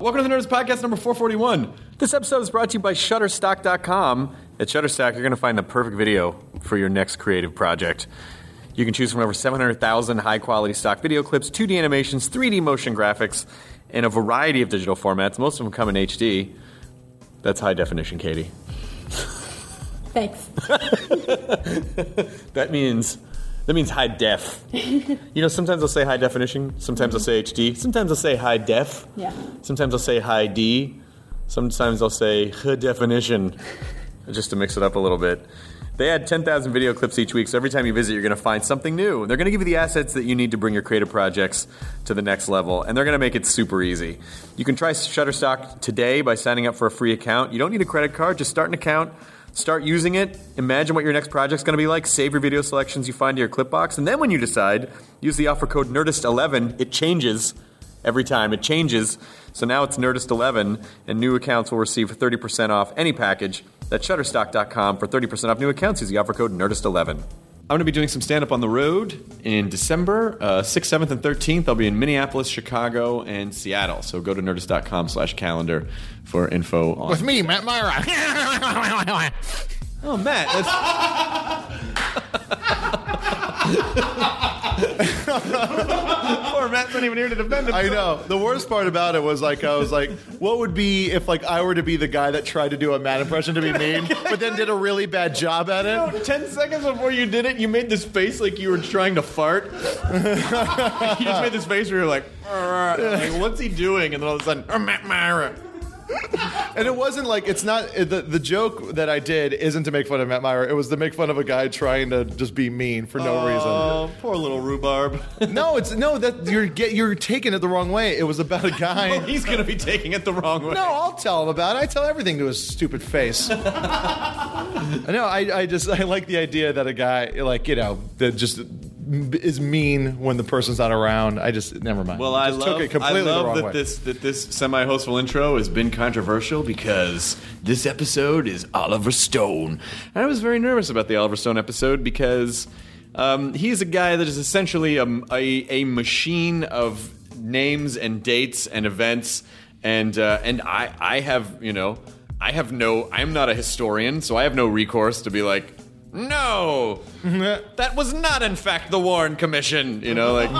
Welcome to the Nerdist Podcast number 441. This episode is brought to you by Shutterstock.com. At Shutterstock, you're going to find the perfect video for your next creative project. You can choose from over 700,000 high quality stock video clips, 2D animations, 3D motion graphics, and a variety of digital formats. Most of them come in HD. That's high definition, Katie. Thanks. That means that means high def. you know, sometimes I'll say high definition, sometimes I'll mm-hmm. say HD, sometimes I'll say high def, Yeah. sometimes I'll say high D, sometimes I'll say high definition, just to mix it up a little bit. They add 10,000 video clips each week, so every time you visit, you're going to find something new. They're going to give you the assets that you need to bring your creative projects to the next level, and they're going to make it super easy. You can try Shutterstock today by signing up for a free account. You don't need a credit card, just start an account. Start using it. Imagine what your next project's going to be like. Save your video selections you find to your clip box. And then when you decide, use the offer code NERDIST11. It changes every time. It changes. So now it's Nerdist11, and new accounts will receive 30% off any package. That's Shutterstock.com for 30% off new accounts. Use the offer code Nerdist11. I'm going to be doing some stand up on the road in December, uh, 6th, 7th, and 13th. I'll be in Minneapolis, Chicago, and Seattle. So go to nerdist.com slash calendar for info on. With me, Matt Mira. Oh, Matt, that's. Poor Matt's not even here to defend himself. I know. The worst part about it was like I was like, what would be if like I were to be the guy that tried to do a Matt impression to be mean, but then did a really bad job at No, it? Ten seconds before you did it, you made this face like you were trying to fart. you just made this face where you're like, like, what's he doing? And then all of a sudden, "Oh, Matt Mira. And it wasn't like it's not the the joke that I did isn't to make fun of Matt Meyer. It was to make fun of a guy trying to just be mean for no oh, reason. Oh, poor little rhubarb. No, it's no that you're get you're taking it the wrong way. It was about a guy. He's gonna be taking it the wrong way. No, I'll tell him about it. I tell everything to his stupid face. no, I, I just I like the idea that a guy like you know that just is mean when the person's not around. I just never mind. Well, I just love, took it completely I love that way. this that this semi-hostful intro has been controversial because this episode is Oliver Stone. And I was very nervous about the Oliver Stone episode because um, he's a guy that is essentially a, a, a machine of names and dates and events, and uh, and I I have you know I have no I'm not a historian, so I have no recourse to be like. No, that was not, in fact, the Warren Commission. You know, like,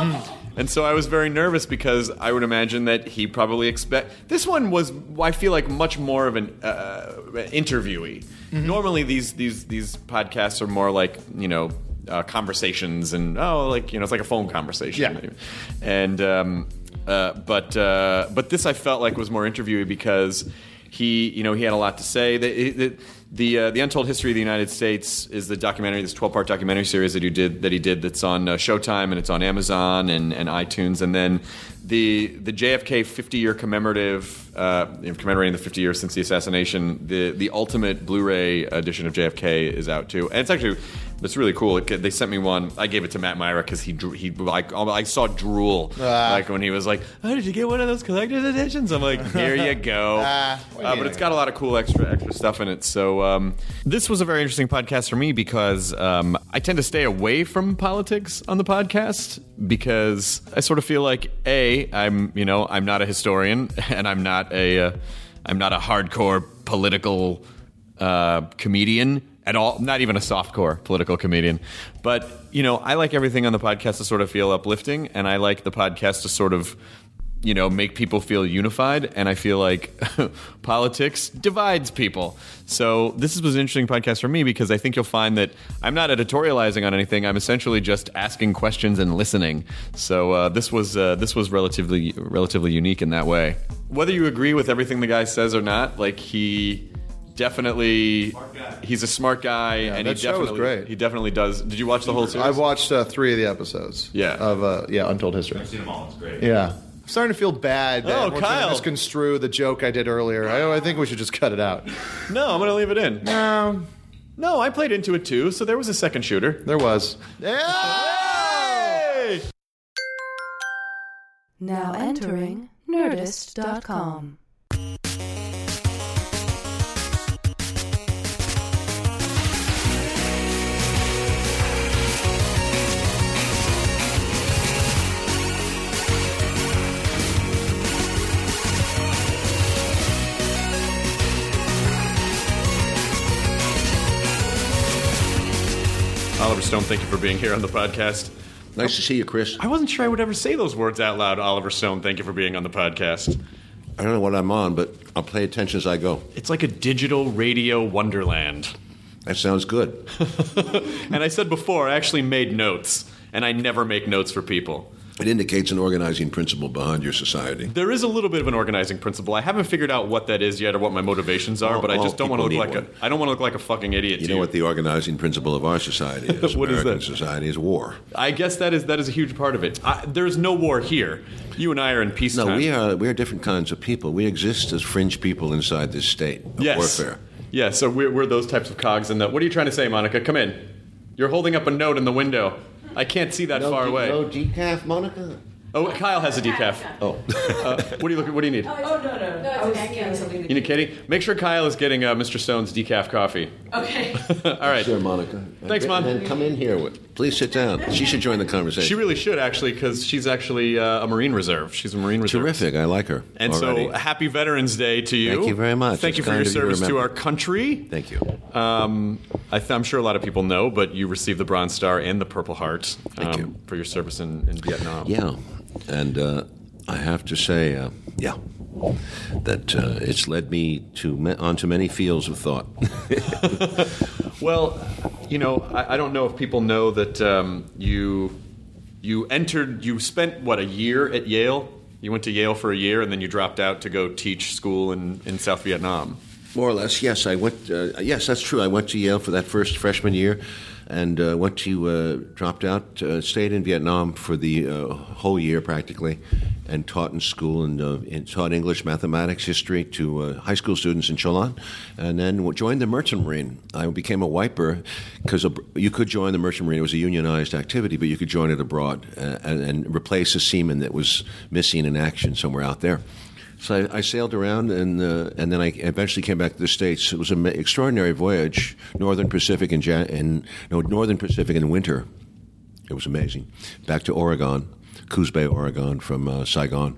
and so I was very nervous because I would imagine that he probably expect this one was. I feel like much more of an uh, interviewee. Normally, these these these podcasts are more like you know uh, conversations and oh, like you know, it's like a phone conversation. Yeah. And um, uh, but uh, but this I felt like was more interviewee because he you know he had a lot to say. The the the, uh, the Untold History of the United States is the documentary, this twelve part documentary series that he did that he did that's on uh, Showtime and it's on Amazon and, and iTunes. And then the the JFK fifty year commemorative uh, you know, commemorating the fifty years since the assassination. The the ultimate Blu-ray edition of JFK is out too, and it's actually. It's really cool. It, they sent me one. I gave it to Matt Mira because he drew, he like I saw drool Ah. like when he was like, "Oh, did you get one of those collector's editions?" I'm like, "Here you go." Ah, uh, but it's got a lot of cool extra extra stuff in it. So um, this was a very interesting podcast for me because um, I tend to stay away from politics on the podcast because I sort of feel like a I'm you know I'm not a historian and I'm not a uh, I'm not a hardcore political uh, comedian at all. Not even a softcore political comedian. But you know, I like everything on the podcast to sort of feel uplifting, and I like the podcast to sort of you know, make people feel unified, and I feel like politics divides people. So this was an interesting podcast for me because I think you'll find that I'm not editorializing on anything. I'm essentially just asking questions and listening. So uh, this was uh, this was relatively relatively unique in that way. Whether you agree with everything the guy says or not, like he definitely he's a smart guy and he that show was definitely great. he definitely does. Did you watch the whole series? I've watched uh, three of the episodes. Yeah. Of uh, yeah, Untold History. I've seen them all. It's great. Yeah. I'm starting to feel bad that Oh, we're trying to Kyle. misconstrue the joke I did earlier. I, I think we should just cut it out. no, I'm gonna leave it in. No, No, I played into it too, so there was a second shooter. there was. Hey! Now entering Nerdist.com. Oliver Stone, thank you for being here on the podcast. Nice to see you, Chris. I wasn't sure I would ever say those words out loud. Oliver Stone, thank you for being on the podcast. I don't know what I'm on, but I'll pay attention as I go. It's like a digital radio wonderland. That sounds good. And I said before, I actually made notes, and I never make notes for people. It indicates an organizing principle behind your society. There is a little bit of an organizing principle. I haven't figured out what that is yet or what my motivations are, All- but I just don't want to look like need a. I don't want to look like a fucking idiot. You know what the organizing principle of our society is? What is American that? society is war. I guess that is that is a huge part of it. I, there's no war here. You and I are in peace. No, we are we are different kinds of people. We exist as fringe people inside this state of yes. warfare. Yeah, so we're, we're those types of cogs in the. What are you trying to say, Monica? Come in. You're holding up a note in the window. I can't see that far away. No decaf, Monica. Oh, Kyle has a decaf. Oh, Uh, what do you look? What do you need? Oh, no, no, no. I was getting something You need Katie. Make sure Kyle is getting uh, Mr. Stone's decaf coffee. Okay. All right. sure, Monica. Thanks, Mom. And then come in here. with- Please sit down. She should join the conversation. She really should actually, because she's actually uh, a Marine Reserve. She's a Marine Reserve. Terrific. I like her. And already. so, happy Veterans Day to you. Thank you very much. Thank It's you for your kind of you to service to our country. Thank you. Um, I th- I'm sure a lot of people know, but you received the Bronze Star and the Purple Heart Thank um, you. for your service in, in Vietnam. Yeah, and uh, I have to say, uh, yeah, that uh, it's led me to ma- onto many fields of thought. Well, you know, I, I don't know if people know that um, you you entered, you spent what a year at Yale. You went to Yale for a year, and then you dropped out to go teach school in, in South Vietnam. More or less, yes. I went. Uh, yes, that's true. I went to Yale for that first freshman year, and uh, went to uh, dropped out, uh, stayed in Vietnam for the uh, whole year practically, and taught in school and, uh, and taught English, mathematics, history to high school students in Cholon, and then joined the Merchant Marine. I became a wiper because you could join the Merchant Marine. It was a unionized activity, but you could join it abroad and, and replace a seaman that was missing in action somewhere out there. So I, I sailed around, and uh, and then I eventually came back to the states. It was an extraordinary voyage, Northern Pacific in Jan- in no Northern Pacific in winter. It was amazing. Back to Oregon, Coos Bay, Oregon, from uh, Saigon.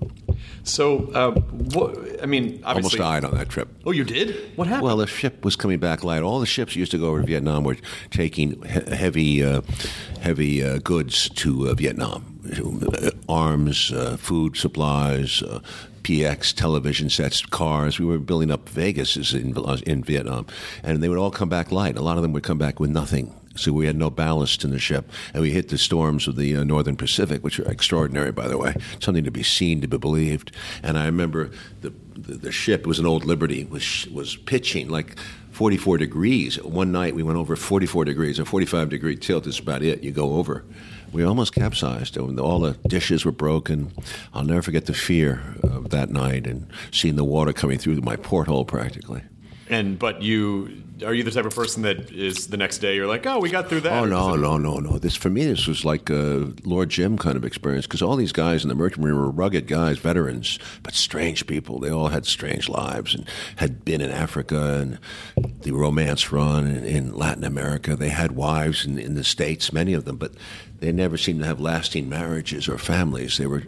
So, uh, what, I mean, Almost died on that trip. Oh, you did? What happened? Well, the ship was coming back light. All the ships used to go over to Vietnam were taking he- heavy, uh, heavy uh, goods to uh, Vietnam: arms, uh, food supplies, uh, PX television sets, cars. We were building up Vegas in in Vietnam, and they would all come back light. A lot of them would come back with nothing. So we had no ballast in the ship, and we hit the storms of the uh, Northern Pacific, which are extraordinary, by the way, something to be seen, to be believed. And I remember the the, the ship was an old Liberty was was pitching like 44 degrees. One night we went over 44 degrees, a 45 degree tilt is about it. You go over. We almost capsized. And all the dishes were broken. I'll never forget the fear of that night and seeing the water coming through my porthole practically. and but you are you the type of person that is the next day you're like, oh, we got through that. Oh no, no, no, no! This for me, this was like a Lord Jim kind of experience because all these guys in the Merchant Marine were rugged guys, veterans, but strange people. They all had strange lives and had been in Africa and the romance run in, in Latin America. They had wives in, in the states, many of them, but they never seemed to have lasting marriages or families. They were,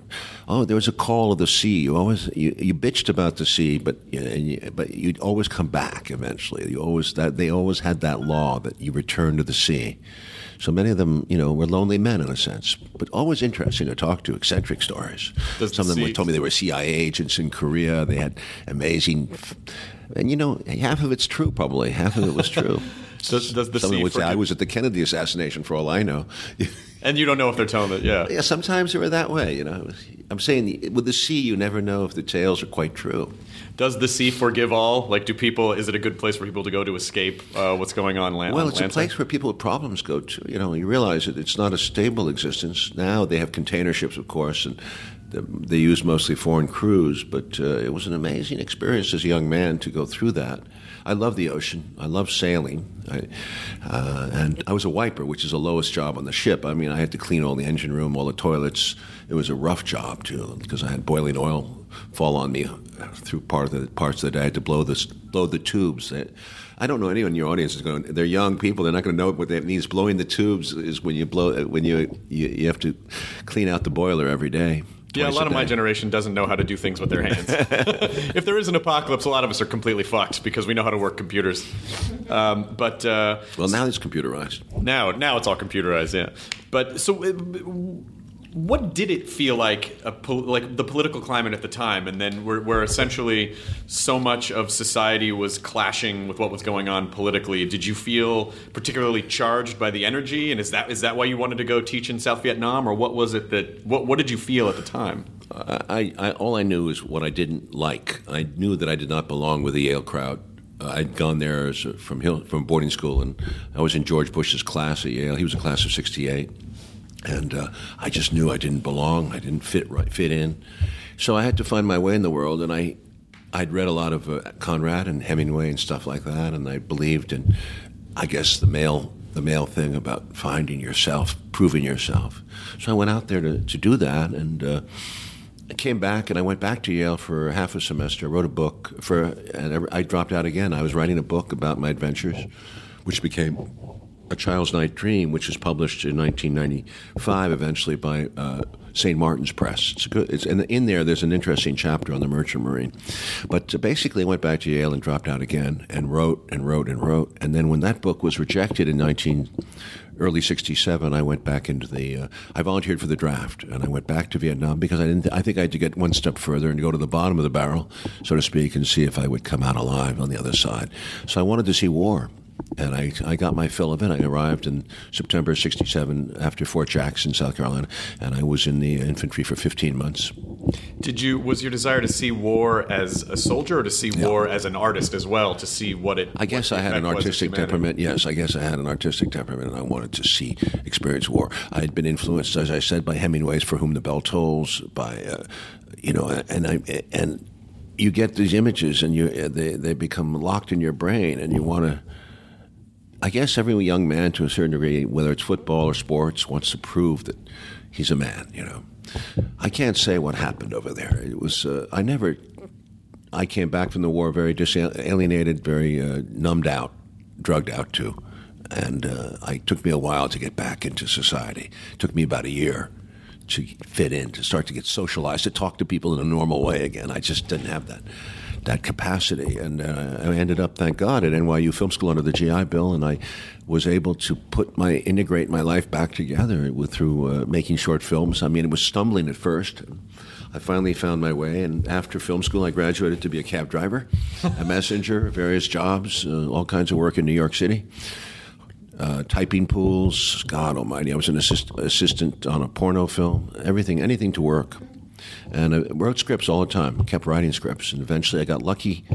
oh, there was a call of the sea. You always you, you bitched about the sea, but you, but you'd always come back eventually. You always that they always had that law that you return to the sea. So many of them, you know, were lonely men in a sense, but always interesting to talk to. Eccentric stories. Does Some of them sea- told me they were CIA agents in Korea. They had amazing, and you know, half of it's true. Probably half of it was true. Does, does the Someone would say, "I was at the Kennedy assassination for all I know." and you don't know if they're telling it. Yeah. yeah, sometimes they were that way. You know, I'm saying with the sea, you never know if the tales are quite true. Does the sea forgive all? Like, do people? Is it a good place for people to go to escape uh, what's going on land? Well, it's a place where people with problems go to. You know, you realize that it's not a stable existence. Now they have container ships, of course, and they use mostly foreign crews. But uh, it was an amazing experience as a young man to go through that. I love the ocean. I love sailing. I, uh, and I was a wiper, which is the lowest job on the ship. I mean, I had to clean all the engine room, all the toilets. It was a rough job too, because I had boiling oil fall on me through part of the parts of the day. I had to blow the blow the tubes. That- I don't know anyone in your audience is going. They're young people. They're not going to know what that means. Blowing the tubes is when you blow when you you, you have to clean out the boiler every day. Yeah, a lot of my generation doesn't know how to do things with their hands. if there is an apocalypse, a lot of us are completely fucked because we know how to work computers. Um, but uh, Well, now it's computerized. now, now it's all computerized. Yeah. But so, uh, what did it feel like? A like the political climate at the time, and then where, where essentially so much of society was clashing with what was going on politically. Did you feel particularly charged by the energy? And is that is that why you wanted to go teach in South Vietnam, or what was it that what what did you feel at the time? I, I all I knew is what I didn't like. I knew that I did not belong with the Yale crowd. Uh, I'd gone there from Hill, from boarding school, and I was in George Bush's class at Yale. He was a class of '68, and uh, I just knew I didn't belong. I didn't fit right, fit in. So I had to find my way in the world, and I I'd read a lot of uh, Conrad and Hemingway and stuff like that, and I believed in, I guess, the male the male thing about finding yourself, proving yourself. So I went out there to, to do that, and uh, I came back, and I went back to Yale for half a semester. I wrote a book for, and I dropped out again. I was writing a book about my adventures, which became a Child's Night Dream, which was published in 1995, eventually by uh, St. Martin's Press. It's good. It's and in there. There's an interesting chapter on the Merchant Marine, but uh, basically, I went back to Yale and dropped out again, and wrote and wrote and wrote. And then when that book was rejected in 19 early 67 i went back into the uh, i volunteered for the draft and i went back to vietnam because i didn't i think i had to get one step further and go to the bottom of the barrel so to speak and see if i would come out alive on the other side so i wanted to see war and I, I got my fill of it. I arrived in September of 67 after Fort Jackson, South Carolina, and I was in the infantry for 15 months. Did you was your desire to see war as a soldier or to see war as an artist as well to see what it? I guess I had an effect was of artistic temperament. Yes, I guess I had an artistic temperament, and I wanted to see, experience war. I had been influenced, as I said, by Hemingway's "For Whom the Bell Tolls," by, uh, you know, and I and you get these images, and you they they become locked in your brain, and you want to. I guess every young man, to a certain degree, whether it's football or sports, wants to prove that he's a man. You know, I can't say what happened over there. It was uh, I never I came back from the war very disalienated, very uh, numbed out, drugged out too, and uh, it took me a while to get back into society. It took me about a year to fit in, to start to get socialized, to talk to people in a normal way again. I just didn't have that that capacity, and uh, I ended up, thank God, at NYU Film School under the GI Bill, and I was able to put my integrate my life back together with, through uh, making short films. I mean, it was stumbling at first. I finally found my way, and after film school, I graduated to be a cab driver, a messenger, various jobs, uh, all kinds of work in New York City. Uh, typing pools, God Almighty! I was an assist- assistant on a porno film. Everything, anything to work, and I wrote scripts all the time. Kept writing scripts, and eventually I got lucky.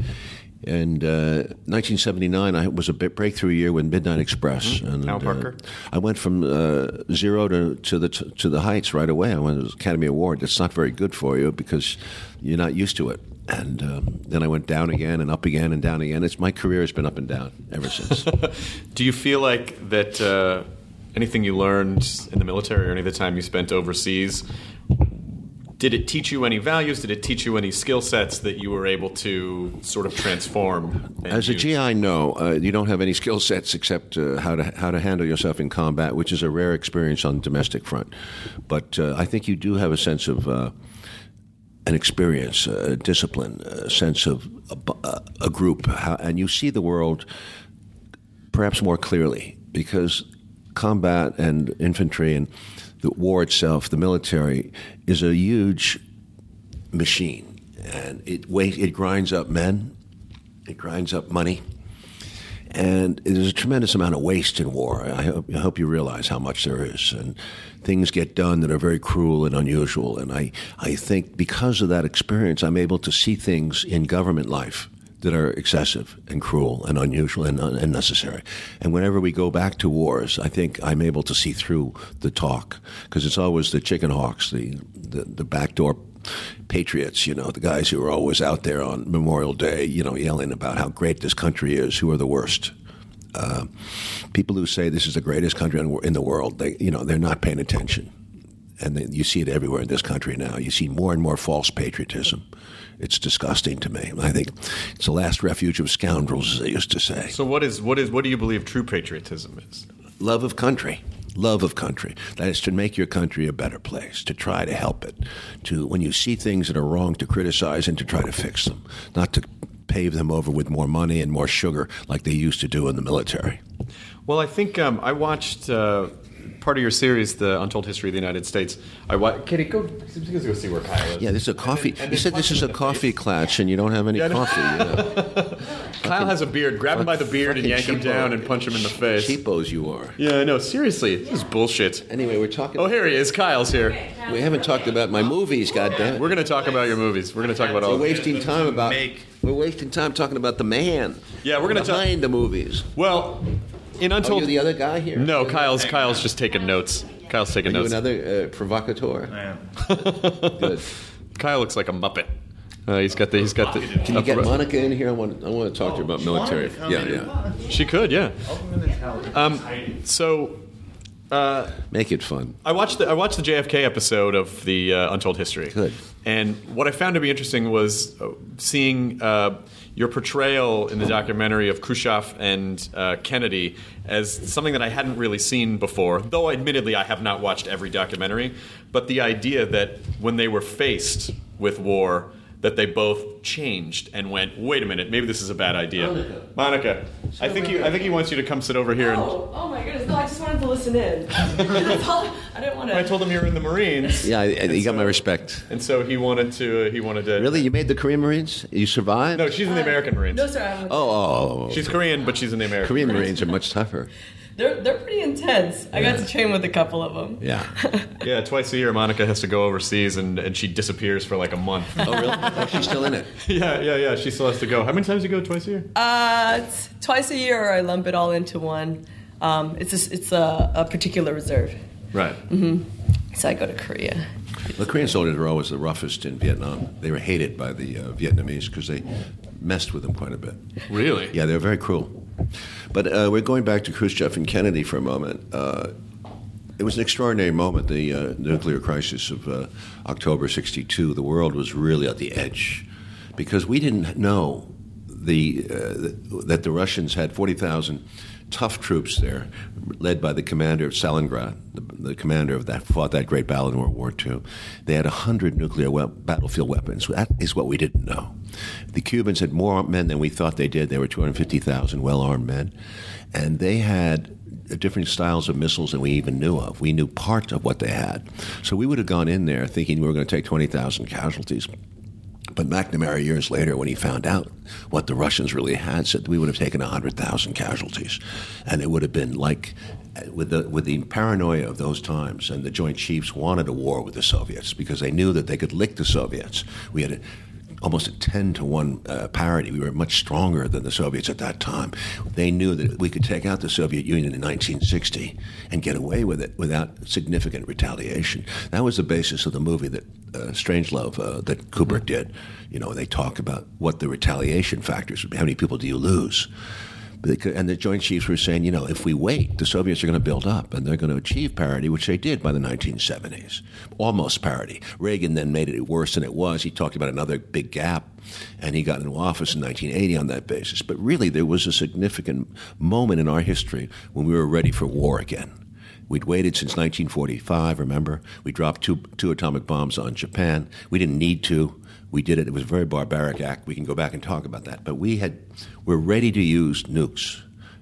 And uh, 1979, I was a bit breakthrough year with Midnight Express. And, Al uh, Parker. I went from uh, zero to, to the to the heights right away. I went to the Academy Award. That's not very good for you because you're not used to it. And um, then I went down again and up again and down again. It's my career has been up and down ever since. Do you feel like that uh, anything you learned in the military or any of the time you spent overseas, did it teach you any values? Did it teach you any skill sets that you were able to sort of transform? As a use? GI, no, uh, you don't have any skill sets except uh, how to how to handle yourself in combat, which is a rare experience on the domestic front. But uh, I think you do have a sense of. Uh, an experience, a discipline, a sense of a, a group, how, and you see the world perhaps more clearly because combat and infantry and the war itself, the military, is a huge machine, and it it grinds up men, it grinds up money, and there's a tremendous amount of waste in war. I hope, I hope you realize how much there is, and things get done that are very cruel and unusual. And I, I think because of that experience, I'm able to see things in government life that are excessive and cruel and unusual and unnecessary. And whenever we go back to wars, I think I'm able to see through the talk because it's always the chicken hawks, the, the, the backdoor patriots, you know, the guys who are always out there on Memorial Day, you know, yelling about how great this country is, who are the worst. Uh, people who say this is the greatest country in the world, they, you know, they're not paying attention. And you see it everywhere in this country now. You see more and more false patriotism. It's disgusting to me. I think it's the last refuge of scoundrels, as they used to say. So, what is what is what do you believe true patriotism is? Love of country love of country. That is to make your country a better place, to try to help it, to when you see things that are wrong, to criticize and to try to fix them, not to pave them over with more money and more sugar like they used to do in the military. Well, I think um, I watched. Uh, part of your series, The Untold History of the United States. I wa- Katie, go, go see where Kyle is. Yeah, this is a coffee. And then, and you said this is a coffee clutch, and you don't have any yeah, coffee. You know. Kyle has a beard. Grab him by the beard and yank cheapo. him down and punch him in the face. Cheapos you are. Yeah, I know. Seriously, this is bullshit. Anyway, we're talking. Oh, here he is. Kyle's here. We haven't talked about my movies. Goddamn it. We're going to talk about your movies. We're going to talk about all. We're wasting time about. We're wasting time talking about the man. Yeah, we're going to behind talk, the movies. Well, in Untold. Oh, the other guy here? No, Kyle's Kyle's just taking notes. Kyle's taking Are notes. You another uh, provocateur? I am. Good. Kyle looks like a muppet. Uh, he's got the. He's got the. Can you get Monica in here? I want. I want to talk to her about military. Yeah, yeah. She could, yeah. Um, so. Uh, Make it fun. I watched the I watched the JFK episode of the uh, Untold History. Good. And what I found to be interesting was uh, seeing uh, your portrayal in the documentary of Khrushchev and uh, Kennedy as something that I hadn't really seen before. Though, admittedly, I have not watched every documentary. But the idea that when they were faced with war, that they both changed and went, "Wait a minute, maybe this is a bad idea." Monica, Monica I think he, I think he wants you to come sit over here. Oh, and, oh my goodness! No, I just wanted to listen in. I didn't want to. I told him you were in the Marines. Yeah, you got so, my respect. And so he wanted to. Uh, he wanted to. Really, you made the Korean Marines? You survived? No, she's in the American Marines. No, sir. I'm oh, oh, oh, she's Korean, but she's in the American. Korean Marines are much tougher. They're, they're pretty intense. I got to train with a couple of them. Yeah. yeah, twice a year, Monica has to go overseas and, and she disappears for like a month. oh, really? Oh, she's still in it. yeah, yeah, yeah. She still has to go. How many times do you go twice a year? Uh, twice a year, or I lump it all into one. Um, it's a, it's a, a particular reserve. Right. Mm-hmm. So I go to Korea. The Korean soldiers were always the roughest in Vietnam. They were hated by the uh, Vietnamese because they messed with them quite a bit. Really? Yeah, they were very cruel. But uh, we're going back to Khrushchev and Kennedy for a moment. Uh, it was an extraordinary moment, the uh, nuclear crisis of uh, October 62. The world was really at the edge because we didn't know the, uh, that the Russians had 40,000 tough troops there, led by the commander of Stalingrad, the, the, commander of that fought that great battle in World War II. They had hundred nuclear we- battlefield weapons. That is what we didn't know. The Cubans had more men than we thought they did. They were 250,000 well-armed men, and they had uh, different styles of missiles than we even knew of. We knew part of what they had. So we would have gone in there thinking we were going to take 20,000 casualties. But McNamara, years later, when he found out what the Russians really had, said we would have taken 100,000 casualties. And it would have been like, uh, with the, with the paranoia of those times, and the Joint Chiefs wanted a war with the Soviets because they knew that they could lick the Soviets. We had a, almost a 10 to 1 uh, parity. We were much stronger than the Soviets at that time. They knew that we could take out the Soviet Union in 1960 and get away with it without significant retaliation. That was the basis of the movie that uh, Strangelove uh, that Kubrick did. You know, they talk about what the retaliation factors would be. How many people do you lose? And the Joint Chiefs were saying, you know, if we wait, the Soviets are going to build up and they're going to achieve parity, which they did by the 1970s. Almost parity. Reagan then made it worse than it was. He talked about another big gap, and he got into office in 1980 on that basis. But really, there was a significant moment in our history when we were ready for war again We'd waited since 1945, remember? We dropped two, two atomic bombs on Japan. We didn't need to. We did it. It was a very barbaric act. We can go back and talk about that. But we had, we're ready to use nukes.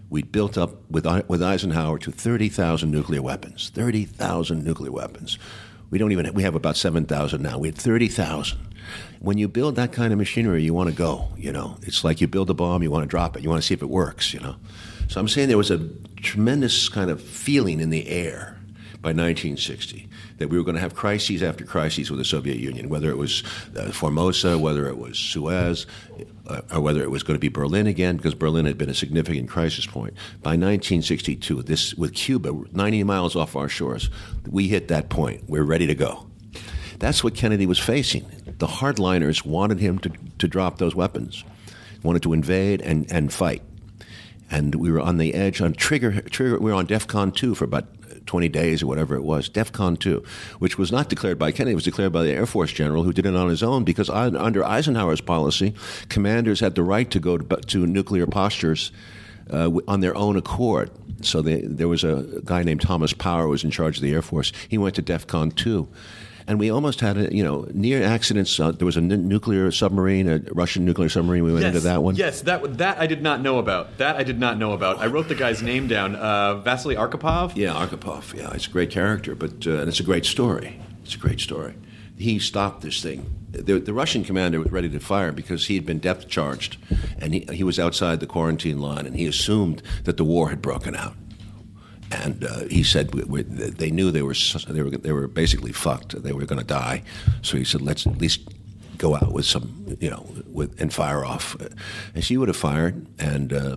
We'd built up with, with Eisenhower to 30,000 nuclear weapons. 30,000 nuclear weapons. We don't even, we have about 7,000 now. We had 30,000 when you build that kind of machinery, you want to go. You know, it's like you build a bomb, you want to drop it, you want to see if it works. You know, so I'm saying there was a tremendous kind of feeling in the air by 1960 that we were going to have crises after crises with the Soviet Union, whether it was uh, Formosa, whether it was Suez, uh, or whether it was going to be Berlin again, because Berlin had been a significant crisis point. By 1962, this with Cuba 90 miles off our shores, we hit that point. We're ready to go. That's what Kennedy was facing. The hardliners wanted him to, to drop those weapons, wanted to invade and, and fight. And we were on the edge on trigger, trigger we were on DEFCON 2 for about 20 days or whatever it was, DEFCON 2, which was not declared by Kennedy, it was declared by the Air Force general who did it on his own because under Eisenhower's policy, commanders had the right to go to, to nuclear postures uh, on their own accord. So they, there was a guy named Thomas Power who was in charge of the Air Force. He went to DEFCON 2 and we almost had a you know near accidents. Uh, there was a n- nuclear submarine, a Russian nuclear submarine. We went yes, into that one. Yes, that that I did not know about. That I did not know about. I wrote the guy's name down. Uh, Vasily Arkhipov. Yeah, Arkhipov. Yeah, it's a great character, but uh, and it's a great story. It's a great story. He stopped this thing. The, the, Russian commander was ready to fire because he had been depth charged, and he, he was outside the quarantine line, and he assumed that the war had broken out and uh, he said we, we, they knew they were they were they were basically fucked. They were going to die. So he said, let's at least go out with some, you know, with and fire off. And she would have fired, and uh,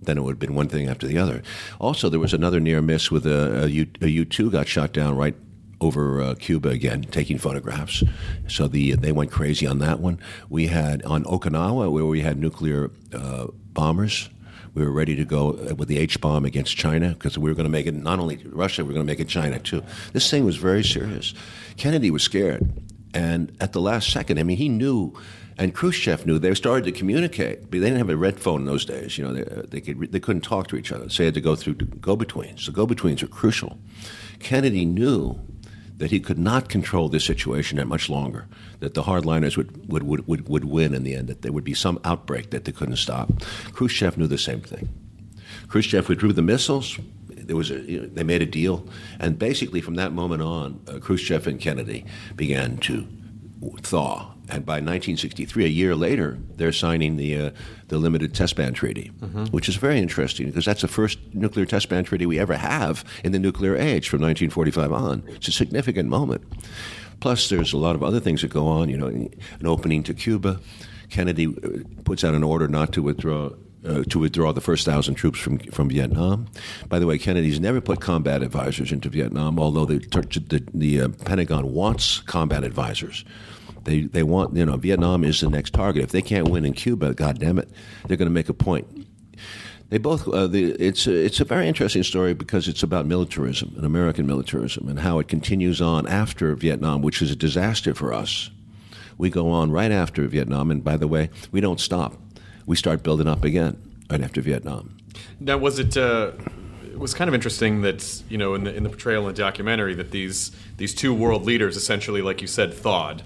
then it would have been one thing after the other. Also, there was another near miss with a, a U, a U2 got shot down right over uh, Cuba again, taking photographs. So the they went crazy on that one. We had on Okinawa where we had nuclear uh, bombers we were ready to go uh, with the H bomb against China because we were going to make it not only Russia, we were going to make it China too. This thing was very serious. Kennedy was scared. And at the last second, I mean, he knew, and Khrushchev knew. They started to communicate, but they didn't have a red phone in those days. You know, they, uh, they, could, they couldn't talk to each other, so they had to go through go-betweens. The go-betweens are crucial. Kennedy knew that he could not control this situation that much longer, that the hardliners would, would, would, would, would win in the end, that there would be some outbreak that they couldn't stop. Khrushchev knew the same thing. Khrushchev withdrew the missiles. There was a, you know, they made a deal, and basically from that moment on, uh, Khrushchev and Kennedy began to thaw and by 1963, a year later, they're signing the uh, the Limited Test Ban Treaty, mm-hmm. which is very interesting because that's the first nuclear test ban treaty we ever have in the nuclear age from 1945 on. It's a significant moment. Plus, there's a lot of other things that go on. You know, an opening to Cuba. Kennedy uh, puts out an order not to withdraw uh, to withdraw the first thousand troops from from Vietnam. By the way, Kennedy's never put combat advisors into Vietnam, although the the, the uh, Pentagon wants combat advisors. They they want you know Vietnam is the next target. If they can't win in Cuba, God damn it, they're going to make a point. They both. Uh, the, it's a, it's a very interesting story because it's about militarism and American militarism and how it continues on after Vietnam, which is a disaster for us. We go on right after Vietnam, and by the way, we don't stop. We start building up again right after Vietnam. Now, was it? Uh it was kind of interesting that you know in the in the portrayal in the documentary that these these two world leaders essentially, like you said, thawed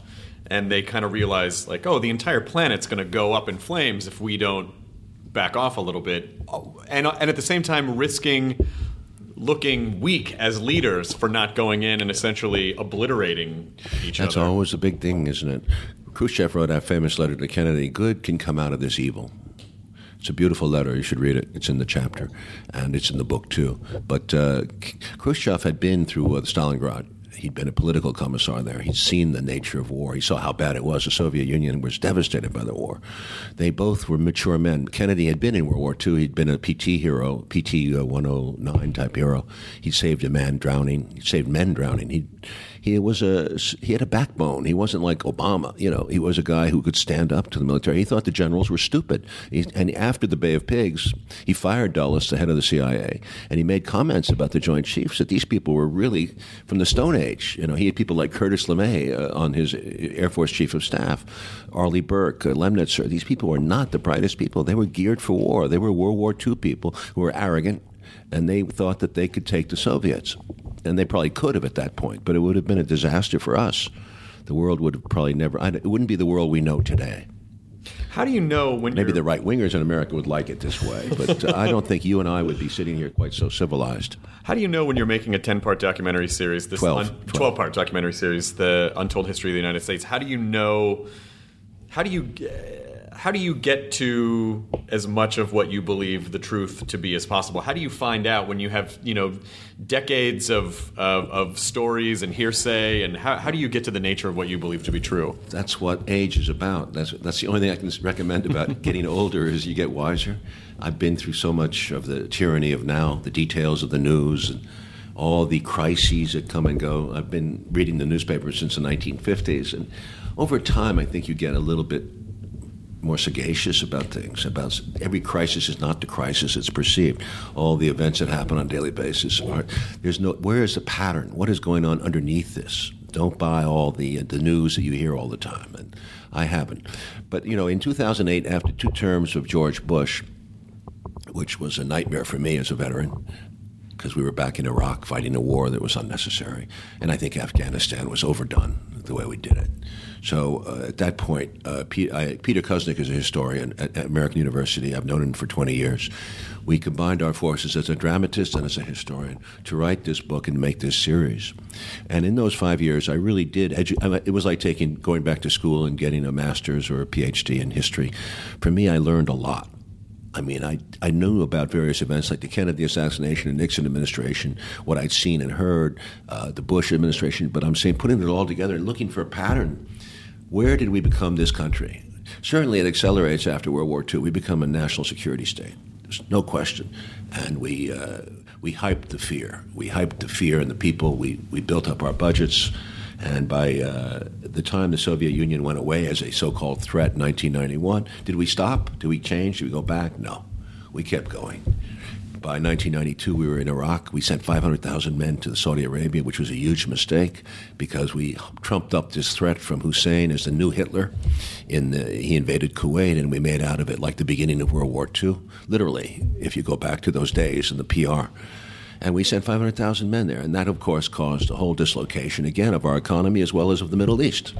and they kind of realize like, oh, the entire planet's going to go up in flames if we don't back off a little bit, and and at the same time risking looking weak as leaders for not going in and essentially obliterating each That's other. That's always a big thing, isn't it? Khrushchev wrote that famous letter to Kennedy good can come out of this evil. It's a beautiful letter. You should read it. It's in the chapter, and it's in the book too. But uh, Khrushchev had been through uh, Stalingrad He'd been a political commissar there. He'd seen the nature of war. He saw how bad it was. The Soviet Union was devastated by the war. They both were mature men. Kennedy had been in World War II. He'd been a PT hero, PT uh, 109 type hero. He saved a man drowning. He saved men drowning. He he was a he had a backbone. He wasn't like Obama. You know, he was a guy who could stand up to the military. He thought the generals were stupid. He, and after the Bay of Pigs, he fired Dulles, the head of the CIA, and he made comments about the Joint Chiefs that these people were really from the Stone Age. You know, he had people like Curtis LeMay uh, on his Air Force Chief of Staff, Arleigh Burke, uh, Lemnitzer. These people were not the brightest people. They were geared for war. They were World War II people who were arrogant and they thought that they could take the Soviets. And they probably could have at that point, but it would have been a disaster for us. The world would have probably never, it wouldn't be the world we know today. How do you know when Maybe the right wingers in America would like it this way, but uh, I don't think you and I would be sitting here quite so civilized. How do you know when you're making a 10 part documentary series, this 12, un- 12. 12 part documentary series, The Untold History of the United States? How do you know, how do you, uh, how do you get to as much of what you believe the truth to be as possible? How do you find out when you have, you know, decades of, of, of stories and hearsay, and how, how do you get to the nature of what you believe to be true? That's what age is about. That's that's the only thing I can recommend about getting older is you get wiser. I've been through so much of the tyranny of now, the details of the news, and all the crises that come and go. I've been reading the newspaper since the 1950s, and over time, I think you get a little bit more sagacious about things. About every crisis is not the crisis it's perceived. All the events that happen on a daily basis are there's no where is the pattern? What is going on underneath this? Don't buy all the uh, the news that you hear all the time, and I haven't. But you know, in 2008, after two terms of George Bush, which was a nightmare for me as a veteran, because we were back in Iraq fighting a war that was unnecessary. And I think Afghanistan was overdone the way we did it. So uh, at that point, uh, Peter Kuznick is a historian at, at American University. I've known him for 20 years. We combined our forces as a dramatist and as a historian to write this book and make this series. And in those five years, I really did. Edu- it was like taking going back to school and getting a master's or a PhD in history. For me, I learned a lot. I mean, I, I knew about various events like the Kennedy assassination and Nixon administration, what I'd seen and heard, uh, the Bush administration, but I'm saying putting it all together and looking for a pattern. Where did we become this country? Certainly, it accelerates after World War II. We become a national security state. There's no question. And we, uh, we hyped the fear. We hyped the fear in the people. We, we built up our budgets. And by uh, the time the Soviet Union went away as a so called threat in 1991, did we stop? Did we change? Did we go back? No. We kept going. By 1992, we were in Iraq. We sent 500,000 men to Saudi Arabia, which was a huge mistake because we trumped up this threat from Hussein as the new Hitler. In the, he invaded Kuwait, and we made out of it like the beginning of World War II, literally, if you go back to those days in the PR. And we sent 500,000 men there. And that, of course, caused a whole dislocation, again, of our economy as well as of the Middle East.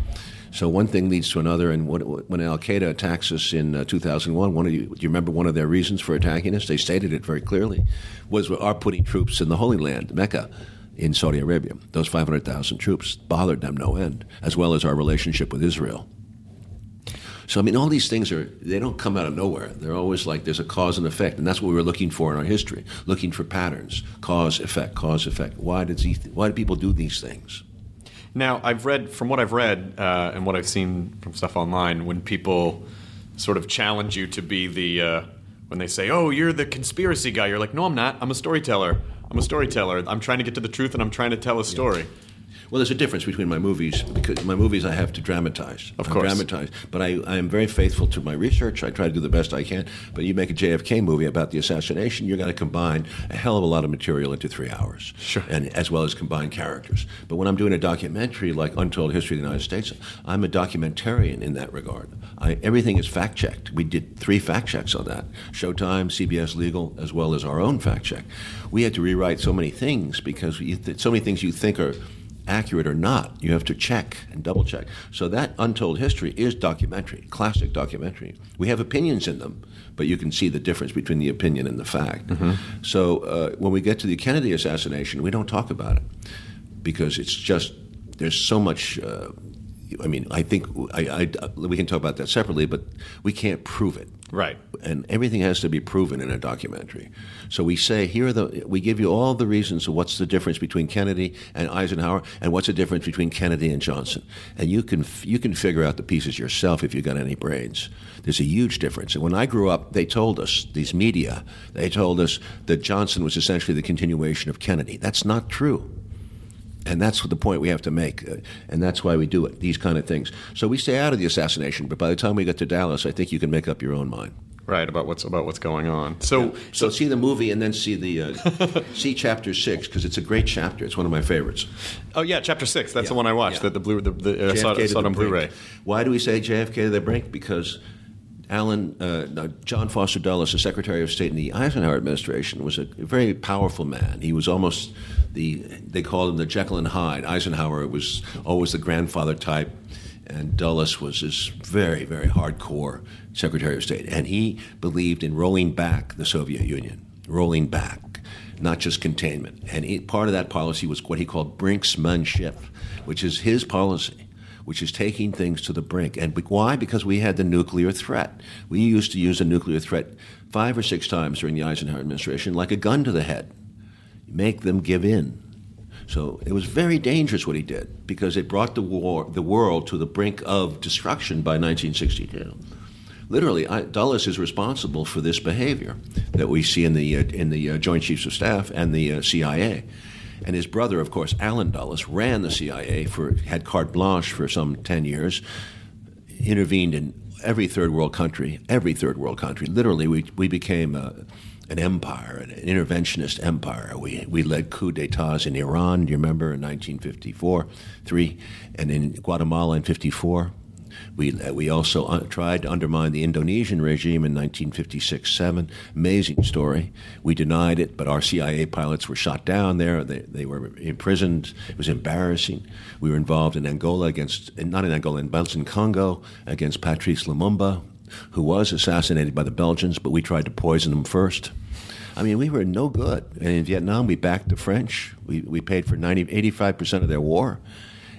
So one thing leads to another. And when Al Qaeda attacks us in uh, 2001, one of you, do you remember one of their reasons for attacking us? They stated it very clearly was our putting troops in the Holy Land, Mecca, in Saudi Arabia. Those 500,000 troops bothered them no end, as well as our relationship with Israel. So I mean, all these things are they don't come out of nowhere. They're always like there's a cause and effect, and that's what we were looking for in our history, looking for patterns, cause effect, cause effect. Why did why do people do these things? Now, I've read from what I've read uh, and what I've seen from stuff online, when people sort of challenge you to be the uh, when they say, "Oh, you're the conspiracy guy," you're like, "No, I'm not. I'm a storyteller. I'm a storyteller. I'm trying to get to the truth, and I'm trying to tell a story." Well, there's a difference between my movies because my movies I have to dramatize. Of I course. dramatize. But I, I am very faithful to my research. I try to do the best I can. But you make a JFK movie about the assassination, you're going to combine a hell of a lot of material into three hours, Sure. and as well as combine characters. But when I'm doing a documentary like Untold History of the United States, I'm a documentarian in that regard. I, everything is fact checked. We did three fact checks on that: Showtime, CBS Legal, as well as our own fact check. We had to rewrite so many things because so many things you think are accurate or not, you have to check and double check. So that untold history is documentary, classic documentary. We have opinions in them, but you can see the difference between the opinion and the fact. So uh, when we get to the Kennedy assassination, we don't talk about it because it's just there's so much. Uh, I mean, I think I, I, we can talk about that separately, but we can't prove it Right. and everything has to be proven in a documentary. So we say here are the we give you all the reasons of what's the difference between Kennedy and Eisenhower, and what's the difference between Kennedy and Johnson, and you can you can figure out the pieces yourself if you've got any brains. There's a huge difference. And when I grew up, they told us these media they told us that Johnson was essentially the continuation of Kennedy. That's not true. And that's the point we have to make. Uh, and that's why we do it, these kind of things. So we stay out of the assassination, but by the time we get to Dallas, I think you can make up your own mind. Right about what's about what's going on. So, So see the movie and then see the uh, see chapter six because it's a great chapter. It's one of my favorites. oh yeah, chapter six. That's the one I watched. yeah. The, the blue. The, the, I saw, saw it on. Blu-ray. Why do we say JFK to the brink? Because Alan, uh, no, John Foster Dulles, the Secretary of State in the Eisenhower administration, was a very powerful man. He was almost the, they called him the Jekyll and Hyde. Eisenhower was always the grandfather type, and Dulles was this very, very hardcore Secretary of State. And he believed in rolling back the Soviet Union, rolling back, not just containment. And part of that policy was what he called brinksmanship, which is his policy which is taking things to the brink. And why? Because we had the nuclear threat. We used to use a nuclear threat five or six times during the Eisenhower administration, like a gun to the head. Make them give in. So it was very dangerous what he did because it brought the war, the world to the brink of destruction by 1962. Literally, I, Dulles is responsible for this behavior that we see in the uh, in the uh, Joint Chiefs of Staff and the uh, CIA. And his brother, of course, Allen Dulles, ran the CIA for had carte blanche for some ten years, intervened in every third world country, every third world country. Literally, we we became a, an empire, an interventionist empire. We we led coup d'états in Iran. Do you remember in 1954, three, and in Guatemala in 54. We, we also uh, tried to undermine the Indonesian regime in 1956 7. Amazing story. We denied it, but our CIA pilots were shot down there. They, they were imprisoned. It was embarrassing. We were involved in Angola against, not in Angola, in Belgian Congo against Patrice Lumumba, who was assassinated by the Belgians, but we tried to poison him first. I mean, we were no good. And in Vietnam, we backed the French. We, we paid for 90, 85% of their war.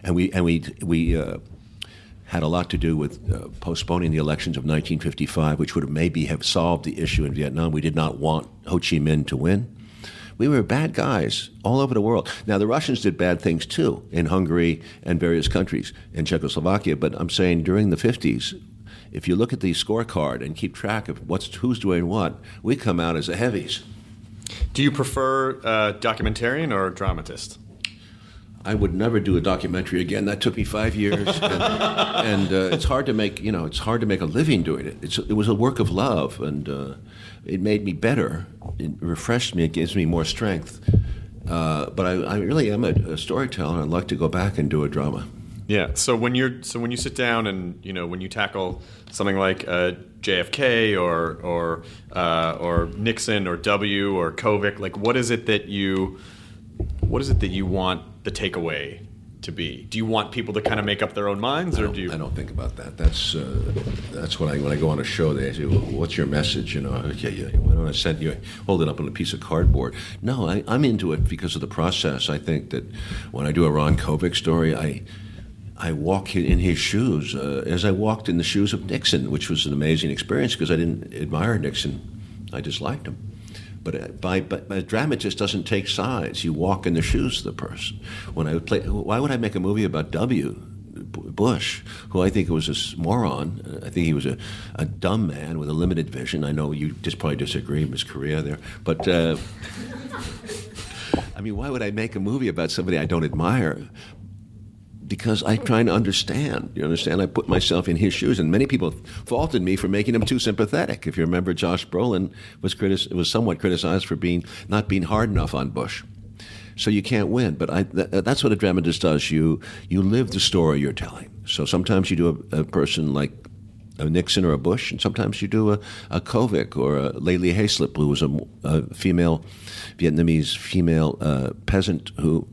And we, and we, we uh, had a lot to do with uh, postponing the elections of 1955, which would have maybe have solved the issue in Vietnam. We did not want Ho Chi Minh to win. We were bad guys all over the world. Now the Russians did bad things too in Hungary and various countries in Czechoslovakia. But I'm saying during the 50s, if you look at the scorecard and keep track of what's who's doing what, we come out as the heavies. Do you prefer uh, documentarian or dramatist? I would never do a documentary again. That took me five years, and, and uh, it's hard to make. You know, it's hard to make a living doing it. It's, it was a work of love, and uh, it made me better. It refreshed me. It gives me more strength. Uh, but I, I, really am a, a storyteller. I'd like to go back and do a drama. Yeah. So when you're so when you sit down and you know when you tackle something like uh, JFK or or uh, or Nixon or W or Kovic, like what is it that you what is it that you want the takeaway to be? Do you want people to kind of make up their own minds, or do you? I don't think about that. That's uh, that's when I when I go on a show. They say, well, "What's your message?" You know, okay, yeah, why don't I send you hold it up on a piece of cardboard? No, I, I'm into it because of the process. I think that when I do a Ron Kovic story, I I walk in his shoes uh, as I walked in the shoes of Nixon, which was an amazing experience because I didn't admire Nixon, I just liked him. But, uh, by, but a dramatist doesn't take sides. You walk in the shoes of the person. When I would play, why would I make a movie about W. Bush, who I think was a moron. I think he was a, a dumb man with a limited vision. I know you just probably disagree, Ms. Correa, there, but. Uh, I mean, why would I make a movie about somebody I don't admire? Because I'm trying to understand. You understand? I put myself in his shoes, and many people faulted me for making him too sympathetic. If you remember, Josh Brolin was critic- was somewhat criticized for being not being hard enough on Bush. So you can't win. But I, th- that's what a dramatist does. You you live the story you're telling. So sometimes you do a, a person like a Nixon or a Bush, and sometimes you do a, a Kovic or a Le Ly Hayslip, who was a, a female Vietnamese female uh, peasant who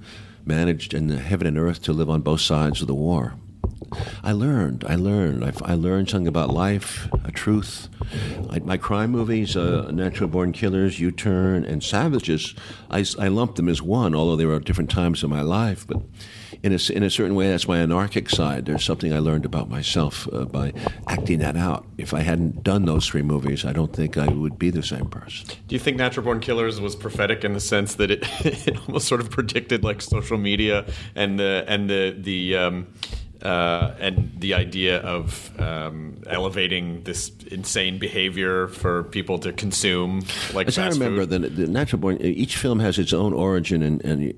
managed in heaven and earth to live on both sides of the war. I learned, I learned, I, I learned something about life, a truth. I, my crime movies, uh, Natural Born Killers, U Turn, and Savages, I, I lumped them as one, although they were different times in my life. But in a, in a certain way, that's my anarchic side. There's something I learned about myself uh, by acting that out. If I hadn't done those three movies, I don't think I would be the same person. Do you think Natural Born Killers was prophetic in the sense that it, it almost sort of predicted like social media and the and the the um, uh, and the idea of um, elevating this insane behavior for people to consume like As I remember, the, the, Natural Born, each film has its own origin, and, and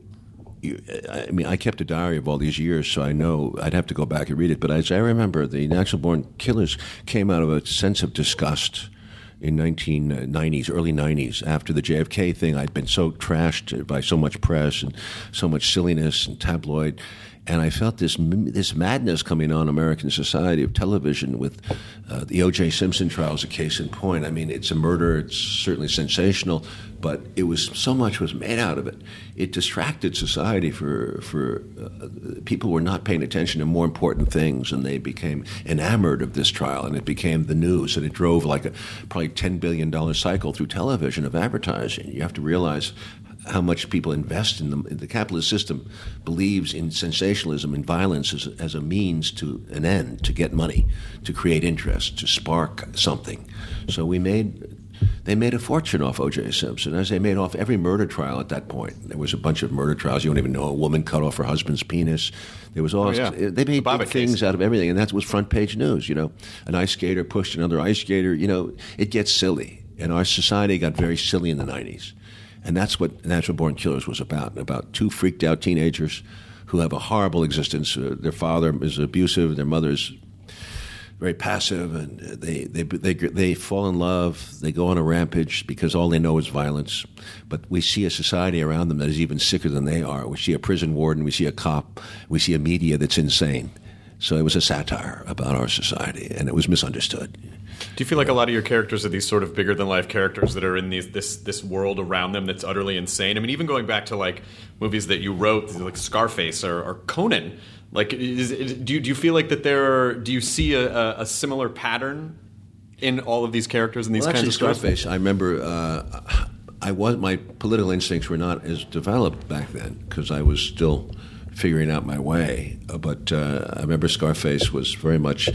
I mean, I kept a diary of all these years, so I know I'd have to go back and read it. But as I remember, the Natural Born Killers came out of a sense of disgust in 1990s, uh, early 90s, after the JFK thing. I'd been so trashed by so much press and so much silliness and tabloid, And I felt this this madness coming on American society of television with uh, the O.J. Simpson trial as a case in point. I mean, it's a murder. It's certainly sensational, but it was so much was made out of it. It distracted society for for uh, people were not paying attention to more important things, and they became enamored of this trial, and it became the news, and it drove like a probably ten billion dollar cycle through television of advertising. You have to realize how much people invest in them. The capitalist system believes in sensationalism and violence as, as a means to an end, to get money, to create interest, to spark something. So we made they made a fortune off O.J. Simpson, as they made off every murder trial at that point. There was a bunch of murder trials. You don't even know a woman cut off her husband's penis. There was all Oh, yeah. they made The big things case. out of everything, and that was front page news. You know, an ice skater pushed another ice skater. You know, it gets silly, and our society got very silly in the '90s, and that's what Natural Born Killers was about. About two freaked out teenagers who have a horrible existence. Uh, their father is abusive. Their mother is very passive, and they, they they they fall in love. They go on a rampage because all they know is violence. But we see a society around them that is even sicker than they are. We see a prison warden. We see a cop. We see a media that's insane. So it was a satire about our society, and it was misunderstood. Do you feel like a lot of your characters are these sort of bigger than life characters that are in these this this world around them that's utterly insane? I mean, even going back to like movies that you wrote, like Scarface or, or Conan. Like, is, is, do you do you feel like that there? Are, do you see a, a, a similar pattern in all of these characters and these well, kinds actually, of stories? Scarface. I remember uh, I was my political instincts were not as developed back then because I was still figuring out my way. Uh, but uh, I remember Scarface was very much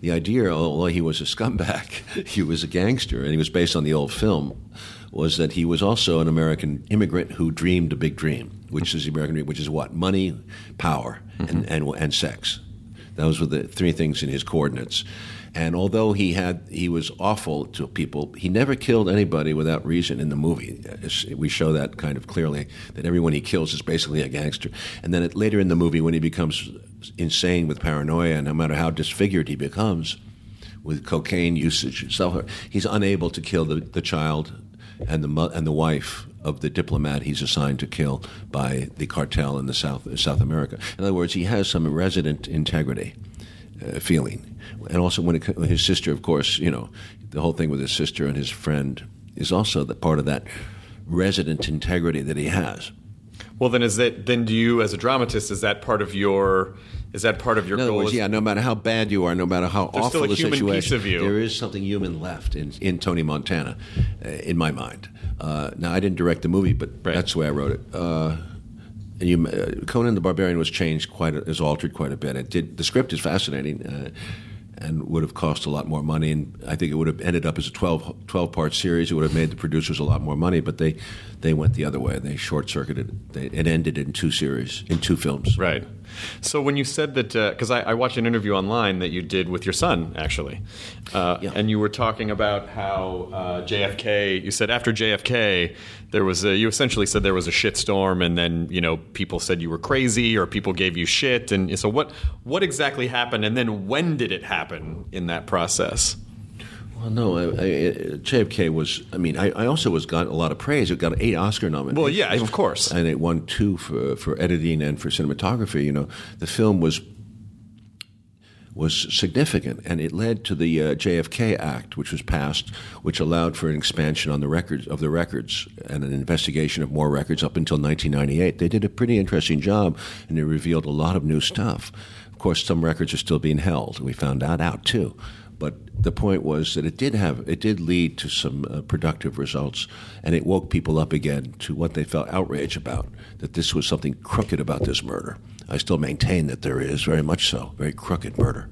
the idea. Although he was a scumbag, he was a gangster, and he was based on the old film. Was that he was also an American immigrant who dreamed a big dream, which is the American dream, which is what money, power, and, mm-hmm. and and sex. Those were the three things in his coordinates. And although he had he was awful to people, he never killed anybody without reason in the movie. We show that kind of clearly that everyone he kills is basically a gangster. And then it, later in the movie, when he becomes insane with paranoia, no matter how disfigured he becomes with cocaine usage, he's unable to kill the, the child and the and the wife of the diplomat he's assigned to kill by the cartel in the South South America. In other words, he has some resident integrity uh, feeling, and also when it, his sister, of course, you know, the whole thing with his sister and his friend is also the part of that resident integrity that he has. Well, then is that then do you as a dramatist is that part of your is that part of your In other goal? words, yeah, no matter how bad you are, no matter how There's awful still a the human piece situation, of you. there is something human left in, in Tony Montana, uh, in my mind. Uh, now, I didn't direct the movie, but Right. that's the way I wrote it. Uh, you, uh, Conan the Barbarian was changed quite, a, is altered quite a bit. It did. The script is fascinating. Uh, and would have cost a lot more money, and I think it would have ended up as a 12, 12 part series. It would have made the producers a lot more money, but they, they went the other way. They short circuited. it. Ended in two series, in two films. Right. So when you said that, because I, I watched an interview online that you did with your son, actually, uh, Yeah. and you were talking about how uh, JFK. You said after JFK, there was a, you essentially said there was a shitstorm, and then you know people said you were crazy or people gave you shit, and so what? What exactly happened, and then when did it happen in that process? Well, no, I, I, JFK was. I mean, I, I also was got a lot of praise. It got eight Oscar nominations. Well, yeah, of course. and it won two for for editing and for cinematography. You know, the film was was significant, and it led to the uh, JFK Act, which was passed, which allowed for an expansion on the records of the records and an investigation of more records up until 1998. They did a pretty interesting job, and they revealed a lot of new stuff. Of course, some records are still being held. And we found that out too. But the point was that it did have it did lead to some uh, productive results, and it woke people up again to what they felt outrage about that this was something crooked about this murder. I still maintain that there is very much so, very crooked murder.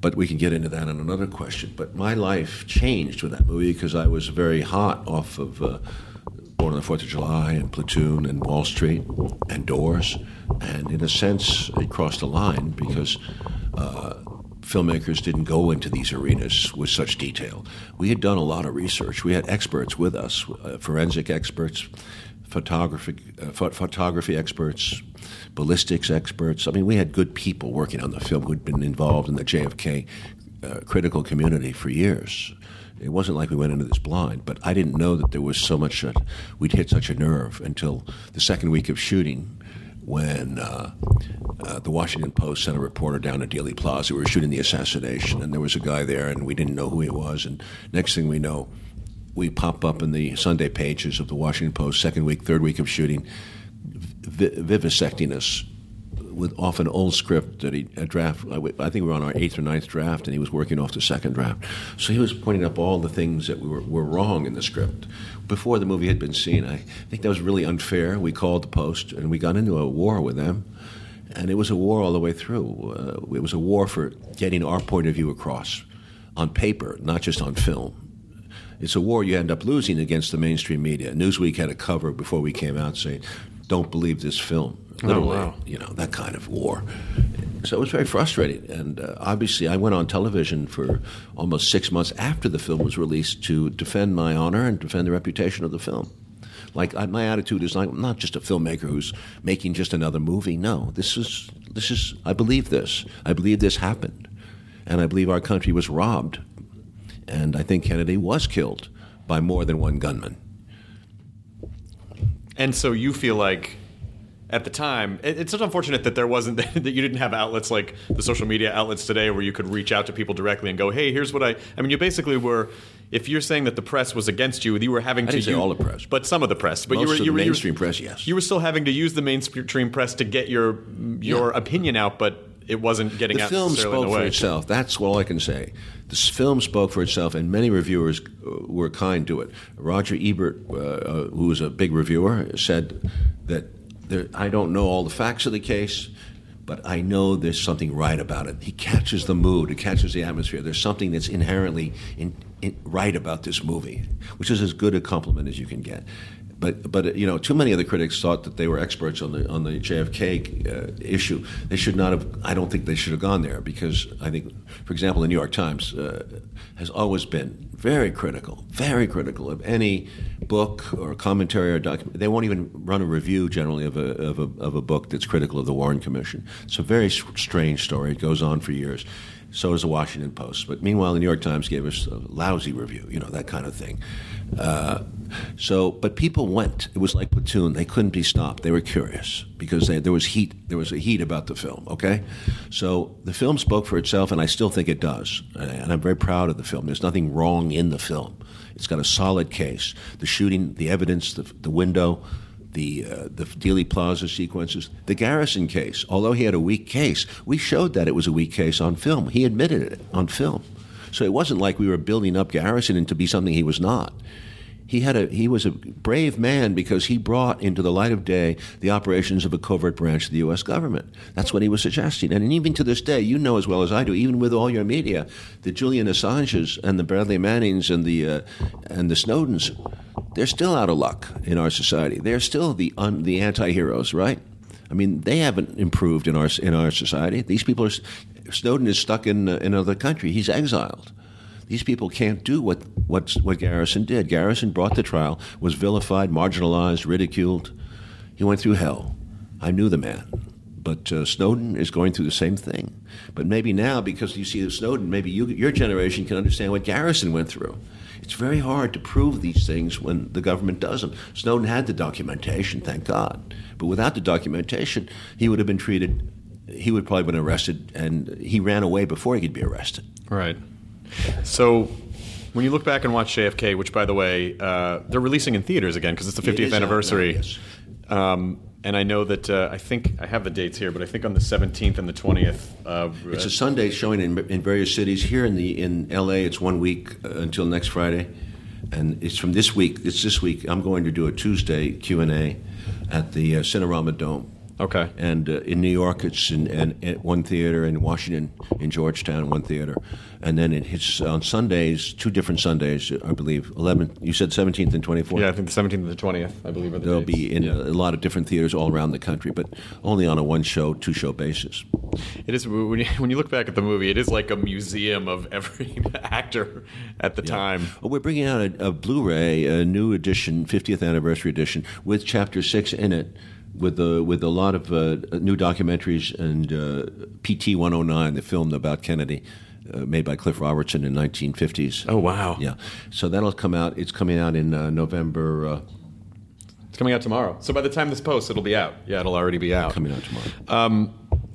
But we can get into that in another question. But my life changed with that movie because I was very hot off of uh, Born on the Fourth of July and Platoon and Wall Street and Doors, and in a sense, it crossed a line because. Uh, filmmakers didn't go into these arenas with such detail. We had done a lot of research. We had experts with us, uh, forensic experts, photography, uh, pho- photography experts, ballistics experts. I mean, we had good people working on the film who'd been involved in the JFK uh, critical community for years. It wasn't like we went into this blind, but I didn't know that there was so much that we'd hit such a nerve until the second week of shooting when uh, uh, the Washington Post sent a reporter down to Dealey Plaza. We were shooting the assassination, and there was a guy there, and we didn't know who he was. And next thing we know, we pop up in the Sunday pages of the Washington Post, second week, third week of shooting, vi- vivisecting us with off an old script that he a draft. I think we were on our eighth or ninth draft, and he was working off the second draft. So he was pointing up all the things that were, were wrong in the script before the movie had been seen. I think that was really unfair. We called the Post, and we got into a war with them. And it was a war all the way through. Uh, it was a war for getting our point of view across on paper, not just on film. It's a war you end up losing against the mainstream media. Newsweek had a cover before we came out saying, "Don't believe this film." Literally, wow. you know that kind of war. So it was very frustrating, and uh, obviously, I went on television for almost six months after the film was released to defend my honor and defend the reputation of the film. Like I, my attitude is like I'm not just a filmmaker who's making just another movie. No, this is this is I believe this. I believe this happened, and I believe our country was robbed, and I think Kennedy was killed by more than one gunman. And so you feel like at the time, it- it's just unfortunate that there wasn't that you didn't have outlets like the social media outlets today where you could reach out to people directly and go, "Hey, here's what I." I mean, you basically were. If you're saying that the press was against you, you were having I to didn't say all the press. but some of the press. But you were you were, you were- press, yes. You were still having to use the mainstream press to get your your Yeah. opinion out, but it wasn't getting the out film spoke for itself. That's all I can say. The film spoke for itself, and many reviewers uh, were kind to it. Roger Ebert, uh, uh, who was a big reviewer, said that there, I don't know all the facts of the case, but I know there's something right about it. He catches the mood, he catches the atmosphere. There's something that's inherently in, in, right about this movie, which is as good a compliment as you can get. But but you know, too many of the critics thought that they were experts on the on the JFK uh, issue. They should not have. I don't think they should have gone there because I think, for example, the New York Times uh, has always been very critical, very critical of any book or commentary or document. They won't even run a review generally of a of a, of a book that's critical of the Warren Commission. It's a very strange story. It goes on for years. So does the Washington Post. But meanwhile, the New York Times gave us a lousy review, you know, that kind of thing. Uh, so, but people went. It was like Platoon. They couldn't be stopped. They were curious because they, there was heat. There was a heat about the film. Okay, so the film spoke for itself, and I still think it does. And I'm very proud of the film. There's nothing wrong in the film. It's got a solid case. The shooting, the evidence, the, the window, the uh, the Dealey Plaza sequences, the Garrison case. Although he had a weak case, we showed that it was a weak case on film. He admitted it on film. So it wasn't like we were building up Garrison into be something he was not. He had a he was a brave man because he brought into the light of day the operations of a covert branch of the U.S. government. That's what he was suggesting. And even to this day, you know as well as I do, even with all your media, the Julian Assanges and the Bradley Mannings and the uh, and the Snowdens, they're still out of luck in our society. They're still the un, the anti-heroes, right? I mean, they haven't improved in our in our society. These people are. Snowden is stuck in uh, in another country. He's exiled. These people can't do what what what Garrison did. Garrison brought the trial, was vilified, marginalized, ridiculed. He went through hell. I knew the man. But uh, Snowden is going through the same thing. But maybe now, because you see Snowden, maybe you, your generation can understand what Garrison went through. It's very hard to prove these things when the government does them. Snowden had the documentation, thank God. But without the documentation, he would have been treated, he would probably have been arrested, and he ran away before he could be arrested. Right. So, when you look back and watch JFK, which, by the way, uh, they're releasing in theaters again because it's the 50th is out now, anniversary. yes. Um, and I know that uh, I think I have the dates here, but I think on the 17th and the 20th. Uh, It's a Sunday showing in, in various cities. Here in the in L.A., it's one week uh, until next Friday, and it's from this week. It's this week. I'm going to do a Tuesday Q and A at the uh, Cinerama Dome. Okay. And uh, in New York, it's in, in, at one theater. In Washington, in Georgetown, one theater. And then it hits on Sundays, two different Sundays, I believe. 11th, you said 17th and 24th? yeah, I think the 17th and the 20th, I believe, are the They'll dates. be in a, a lot of different theaters all around the country, but only on a one show, two show basis. It is when you, when you look back at the movie, it is like a museum of every actor at the time. Well, we're bringing out a, a Blu-ray, a new edition, 50th anniversary edition, with Chapter Six in it, with a with a lot of uh, new documentaries and uh, PT 109, the film about Kennedy, uh, made by Cliff Robertson in 1950s. Oh wow! Yeah, so that'll come out. It's coming out in uh, November. Uh, It's coming out tomorrow. So by the time this posts, it'll be out. Yeah, it'll already be out. Coming out tomorrow. Um,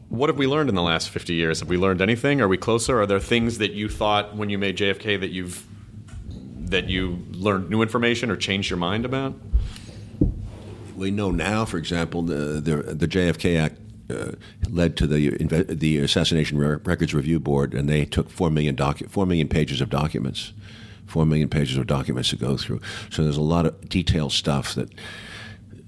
what have we learned in the last 50 years? Have we learned anything? Are we closer? Are there things that you thought when you made JFK that you've that you learned new information or changed your mind about? We know now, for example, the the, the JFK Act uh, led to the the Assassination Records Review Board, and they took four million docu- four million pages of documents, four million pages of documents to go through. So there's a lot of detailed stuff that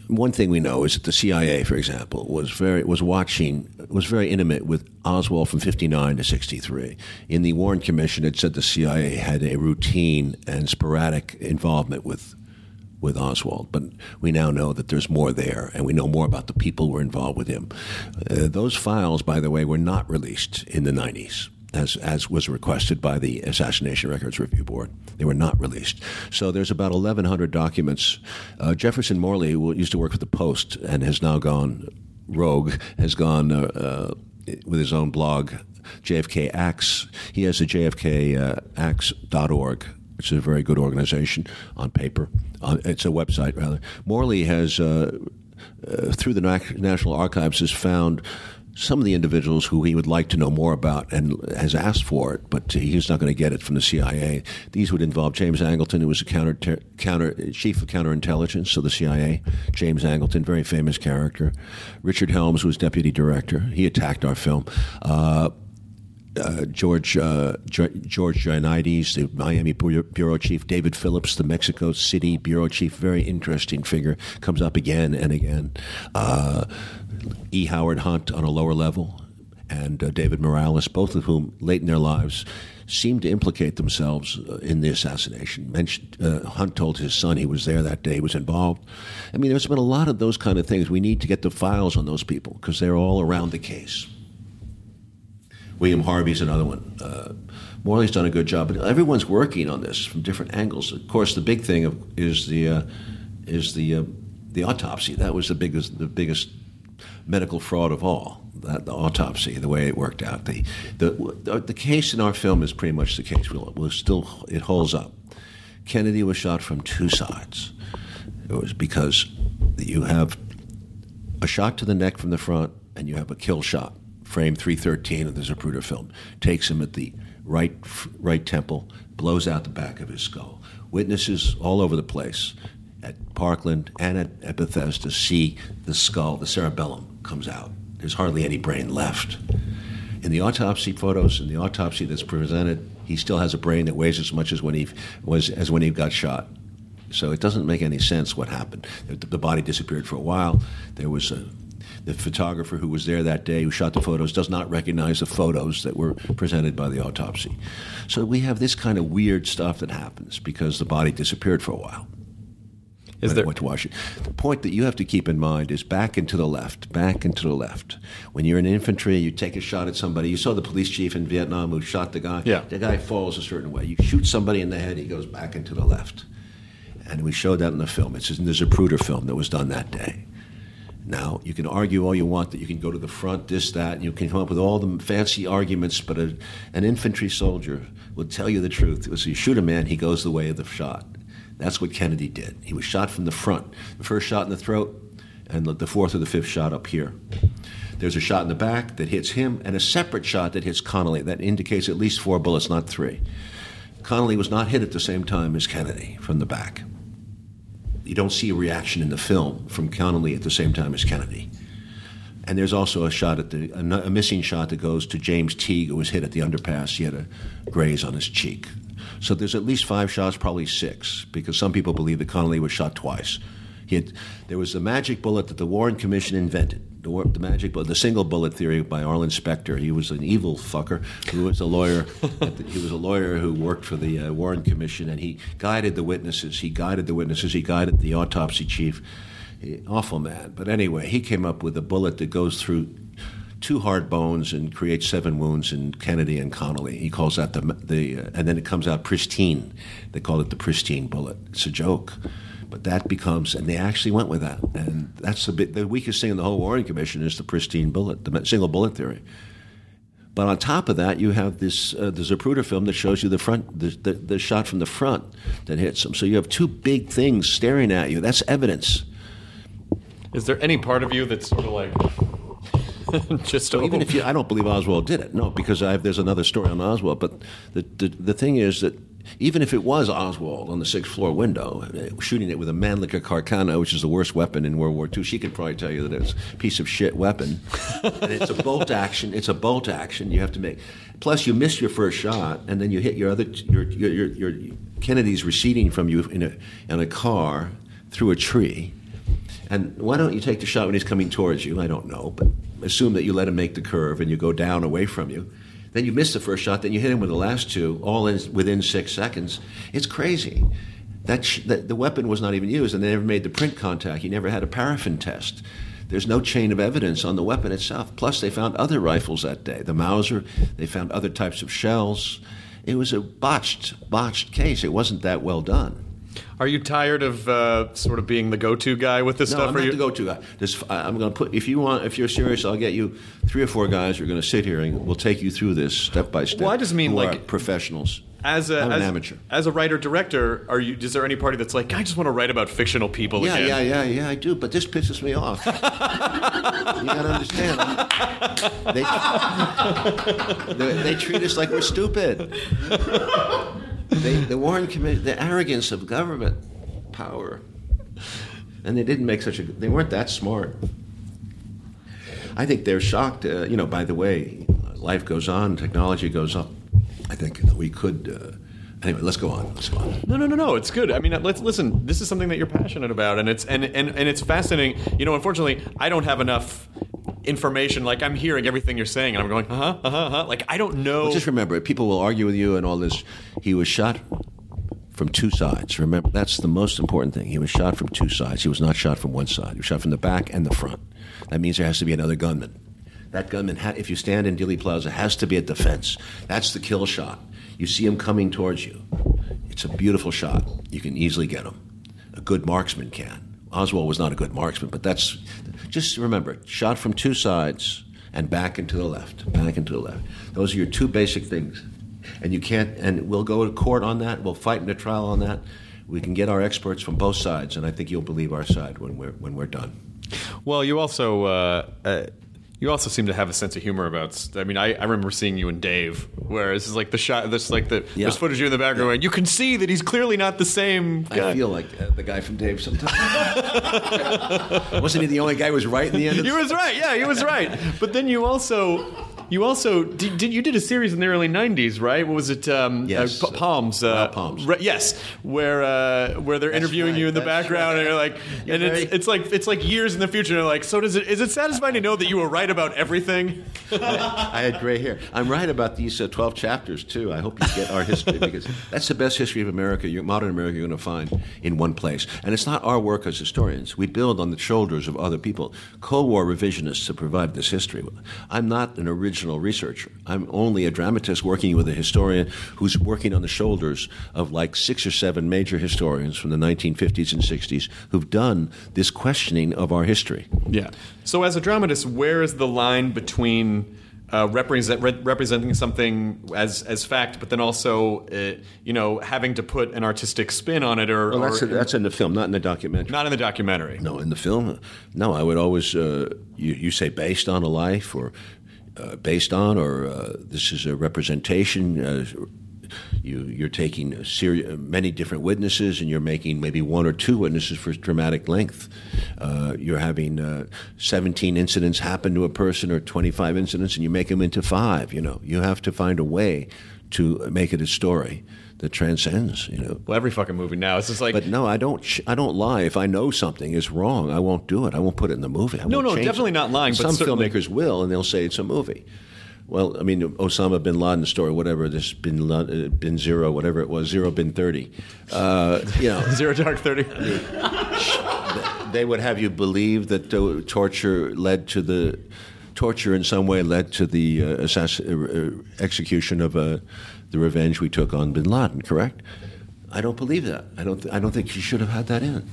one thing we know is that the CIA, for example, was very was watching was very intimate with Oswald from '59 to '63. In the Warren Commission, it said the CIA had a routine and sporadic involvement with with Oswald, but we now know that there's more there, and we know more about the people who were involved with him. Uh, those files, by the way, were not released in the 90s as, as was requested by the Assassination Records Review Board. They were not released. So there's about 1,100 documents. Uh, Jefferson Morley, who used to work for the Post and has now gone rogue, has gone uh, uh, with his own blog, JFK Acts. He has a JFKActs.org. It's a very good organization on paper. Uh, it's a website, rather. Morley has, uh, uh, through the National Archives, has found some of the individuals who he would like to know more about and has asked for it, but he's not going to get it from the CIA. These would involve James Angleton, who was a counter, ter- counter chief of counterintelligence of the CIA. James Angleton, very famous character. Richard Helms was deputy director. He attacked our film. Uh, uh, George uh, George Joannides, the Miami bureau chief, David Phillips, the Mexico City bureau chief, very interesting figure, comes up again and again. Uh, E. Howard Hunt on a lower level, and uh, David Morales, both of whom late in their lives seemed to implicate themselves uh, in the assassination. Mentioned, uh, Hunt told his son he was there that day, was involved. I mean, there's been a lot of those kind of things. We need to get the files on those people because they're all around the case. William Harvey's another one. Uh, Morley's done a good job, but everyone's working on this from different angles. Of course, the big thing is the uh, is the uh, the autopsy. That was the biggest the biggest medical fraud of all. That the autopsy, the way it worked out. The the the case in our film is pretty much the case. We'll, still it holds up. Kennedy was shot from two sides. It was because you have a shot to the neck from the front, and you have a kill shot. Frame 313 of the Zapruder film takes him at the right right temple, blows out the back of his skull. Witnesses all over the place at Parkland and at, at Bethesda see the skull, the cerebellum comes out. There's hardly any brain left. In the autopsy photos, in the autopsy that's presented, he still has a brain that weighs as much as when he was as when he got shot. So it doesn't make any sense what happened. The body disappeared for a while. There was a, the photographer who was there that day, who shot the photos, does not recognize the photos that were presented by the autopsy. So we have this kind of weird stuff that happens because the body disappeared for a while. Is there went to Washington? The point that you have to keep in mind is back and to the left, back and to the left. When you're in infantry, you take a shot at somebody. You saw the police chief in Vietnam who shot the guy. Yeah. The guy falls a certain way. You shoot somebody in the head, he goes back and to the left. And we showed that in the film. It's in the Zapruder film that was done that day. Now, you can argue all you want that you can go to the front, this, that, and you can come up with all the fancy arguments, but a, an infantry soldier will tell you the truth. So you shoot a man, he goes the way of the shot. That's what Kennedy did. He was shot from the front. The first shot in the throat, and the fourth or the fifth shot up here. There's a shot in the back that hits him, and a separate shot that hits Connally. That indicates at least four bullets, not three. Connally was not hit at the same time as Kennedy from the back. You don't see a reaction in the film from Connally at the same time as Kennedy. And there's also a shot at the a, missing shot that goes to James Teague, who was hit at the underpass. He had a graze on his cheek. So there's at least five shots, probably six, because some people believe that Connally was shot twice. Had, there was the magic bullet that the Warren Commission invented. The, the, magic bullet, the single bullet theory by Arlen Specter. He was an evil fucker who was a lawyer. the, he was a lawyer who worked for the uh, Warren Commission, and he guided the witnesses. He guided the witnesses. He guided the autopsy chief. He, awful man. But anyway, he came up with a bullet that goes through two hard bones and creates seven wounds in Kennedy and Connally. He calls that the the uh, and then it comes out pristine. They call it the pristine bullet. It's a joke. But that becomes, and they actually went with that, and that's the bit, the weakest thing in the whole Warren Commission is the pristine bullet, the single bullet theory. But on top of that, you have this uh, the Zapruder film that shows you the front, the, the, the shot from the front that hits them. So you have two big things staring at you. That's evidence Is there any part of you that's sort of like just So even if you, I don't believe Oswald did it. No, because I have, there's another story on Oswald. But the, the the thing is that even if it was Oswald on the sixth floor window uh, shooting it with a Mannlicher Carcano, which is the worst weapon in World War II, she could probably tell you that it's a piece of shit weapon. and it's a bolt action. It's a bolt action. You have to make. Plus, you miss your first shot, and then you hit your other. Your your your, your Kennedy's receding from you in a in a car through a tree. And why don't you take the shot when he's coming towards you? I don't know, but assume that you let him make the curve and you go down away from you. Then you miss the first shot, then you hit him with the last two, all in, within six seconds. It's crazy. That, sh- that the weapon was not even used, and they never made the print contact. You never had a paraffin test. There's no chain of evidence on the weapon itself. Plus, they found other rifles that day. The Mauser. They found other types of shells. It was a botched, botched case. It wasn't that well done. Are you tired of uh, sort of being the go-to guy with this No, stuff? I'm not you- the go-to guy. This, I- I'm going to put. If you want, if you're serious, I'll get you three or four guys who are going to sit here and we'll take you through this step by step. Well, I just mean, like- professionals. As a, I'm as, an amateur. as a writer director, are you? Is there any party that's like, I just want to write about fictional people Yeah, again? yeah, yeah, yeah. I do, but this pisses me off. you got to understand. They, they, they treat us like we're stupid. They, the Warren Committee, the arrogance of government power, and they didn't make such a. They weren't that smart. I think they're shocked. Uh, you know, by the way, life goes on, technology goes up. I think we could. Uh, anyway, let's go on. Let's go on. No, no, no, no. It's good. I mean, let's listen. This is something that you're passionate about, and it's and and, and it's fascinating. You know, unfortunately, I don't have enough information. Like I'm hearing everything you're saying, and I'm going, uh huh, uh huh, uh-huh. Like I don't know. Well, just remember, people will argue with you and all this. He was shot from two sides. Remember, that's the most important thing. He was shot from two sides. He was not shot from one side. He was shot from the back and the front. That means there has to be another gunman. That gunman, ha- if you stand in Dealey Plaza, has to be a defense. That's the kill shot. You see him coming towards you. It's a beautiful shot. You can easily get him. A good marksman can. Oswald was not a good marksman, but that's just remember shot from two sides and back and to the left, back and to the left. Those are your two basic things. And you can't, and we'll go to court on that. We'll fight in a trial on that. We can get our experts from both sides, and I think you'll believe our side when we're when we're done. Well, you also uh, uh, you also seem to have a sense of humor about. I mean, I, I remember seeing you and Dave, where this is like the shot. This like the Yeah. there's footage of you in the background. and You can see that he's clearly not the same guy. I feel like uh, the guy from Dave sometimes. Wasn't he the only guy who was right in the end? Of He was right. Yeah, he was right. But then you also. You also did, did. You did a series in the early '90s, right? What was it? Um, Yes. uh, Palms. Uh, Palms. re- yes, where uh, where they're interviewing right, you in the that's background, and you're like, You're and very- it's it's like it's like years in the future. And like, so does it? Is it satisfying to know that you were right about everything? I had gray hair. I'm right about these uh, 12 chapters, too. I hope you get our history because that's the best history of America, modern America, you're going to find in one place. And it's not our work as historians. We build on the shoulders of other people. Cold War revisionists have provided this history. I'm not an original researcher. I'm only a dramatist working with a historian who's working on the shoulders of like six or seven major historians from the 1950s and 60s who've done this questioning of our history. Yeah. So, as a dramatist, where is the line between uh, represent, re- representing something as as fact, but then also, uh, you know, having to put an artistic spin on it, or, Well, that's, or that's in the film, not in the documentary. not in the documentary? No, in the film, no. I would always uh, you, you say based on a life or uh, based on or uh, this is a representation. Uh, you, you're taking seri- many different witnesses and you're making maybe one or two witnesses for dramatic length. Uh, you're having uh, 17 incidents happen to a person or 25 incidents and you make them into five. You know, you have to find a way to make it a story that transcends. You know, Well, every fucking movie now. It's just like but no, I don't. sh- I don't lie. If I know something is wrong, I won't do it. I won't put it in the movie. I No, no, definitely it. not lying, but Some certainly- filmmakers will, and they'll say it's a movie. Well, I mean, Osama bin Laden story, whatever this bin, La- uh, bin zero, whatever it was, zero bin thirty. Uh, you know, Zero Dark Thirty. they would have you believe that torture led to the torture in some way led to the uh, assass- uh, uh, execution of uh, the revenge we took on bin Laden. Correct? I don't believe that. I don't. Th- I don't think you should have had that in.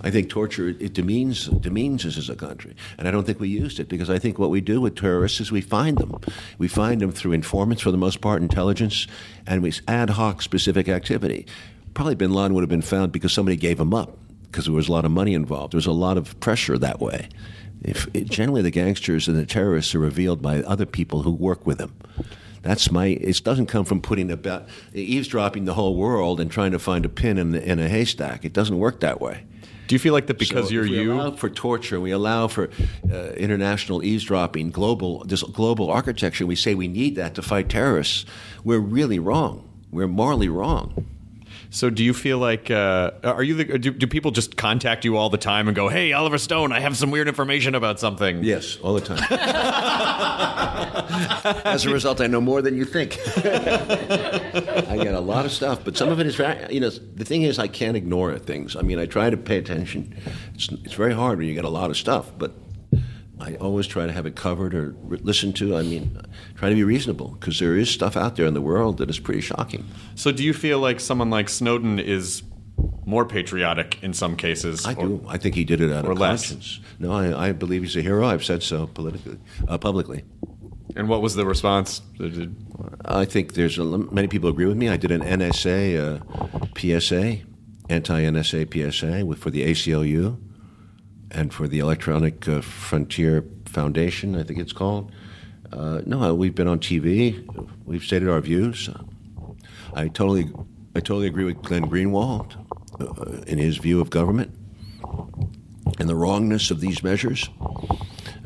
I think torture it demeans demeans us as a country, and I don't think we used it because I think what we do with terrorists is we find them. We find them through informants for the most part, intelligence, and we ad hoc specific activity. Probably Bin Laden would have been found because somebody gave him up. because there was a lot of money involved. There was a lot of pressure that way. If it, generally the gangsters and the terrorists are revealed by other people who work with them. That's my. It doesn't come from putting about eavesdropping the whole world and trying to find a pin in, the, in a haystack. It doesn't work that way. Do you feel like that because So you're we you? allow for torture, we allow for uh, international eavesdropping, global this global architecture. We say we need that to fight terrorists. We're really wrong. We're morally wrong. So do you feel like uh, are you the, do, do people just contact you all the time and go, "Hey, Oliver Stone, I have some weird information about something." Yes, all the time. As a result, I know more than you think. I get a lot of stuff, but some of it is very, you know, the thing is, I can't ignore things. I mean, I try to pay attention. It's, it's very hard when you get a lot of stuff, but I always try to have it covered or re- listen to. I mean, try to be reasonable because there is stuff out there in the world that is pretty shocking. So do you feel like someone like Snowden is more patriotic in some cases? I or- do. I think he did it out or of less. conscience. No, I, I believe he's a hero. I've said so politically, uh, publicly. And what was the response? I think there's a, many people agree with me. I did an NSA uh, PSA, anti NSA PSA, with, for the ACLU and for the Electronic uh, Frontier Foundation, I think it's called. Uh, no, we've been on TV. We've stated our views. I totally, I totally agree with Glenn Greenwald uh, in his view of government and the wrongness of these measures.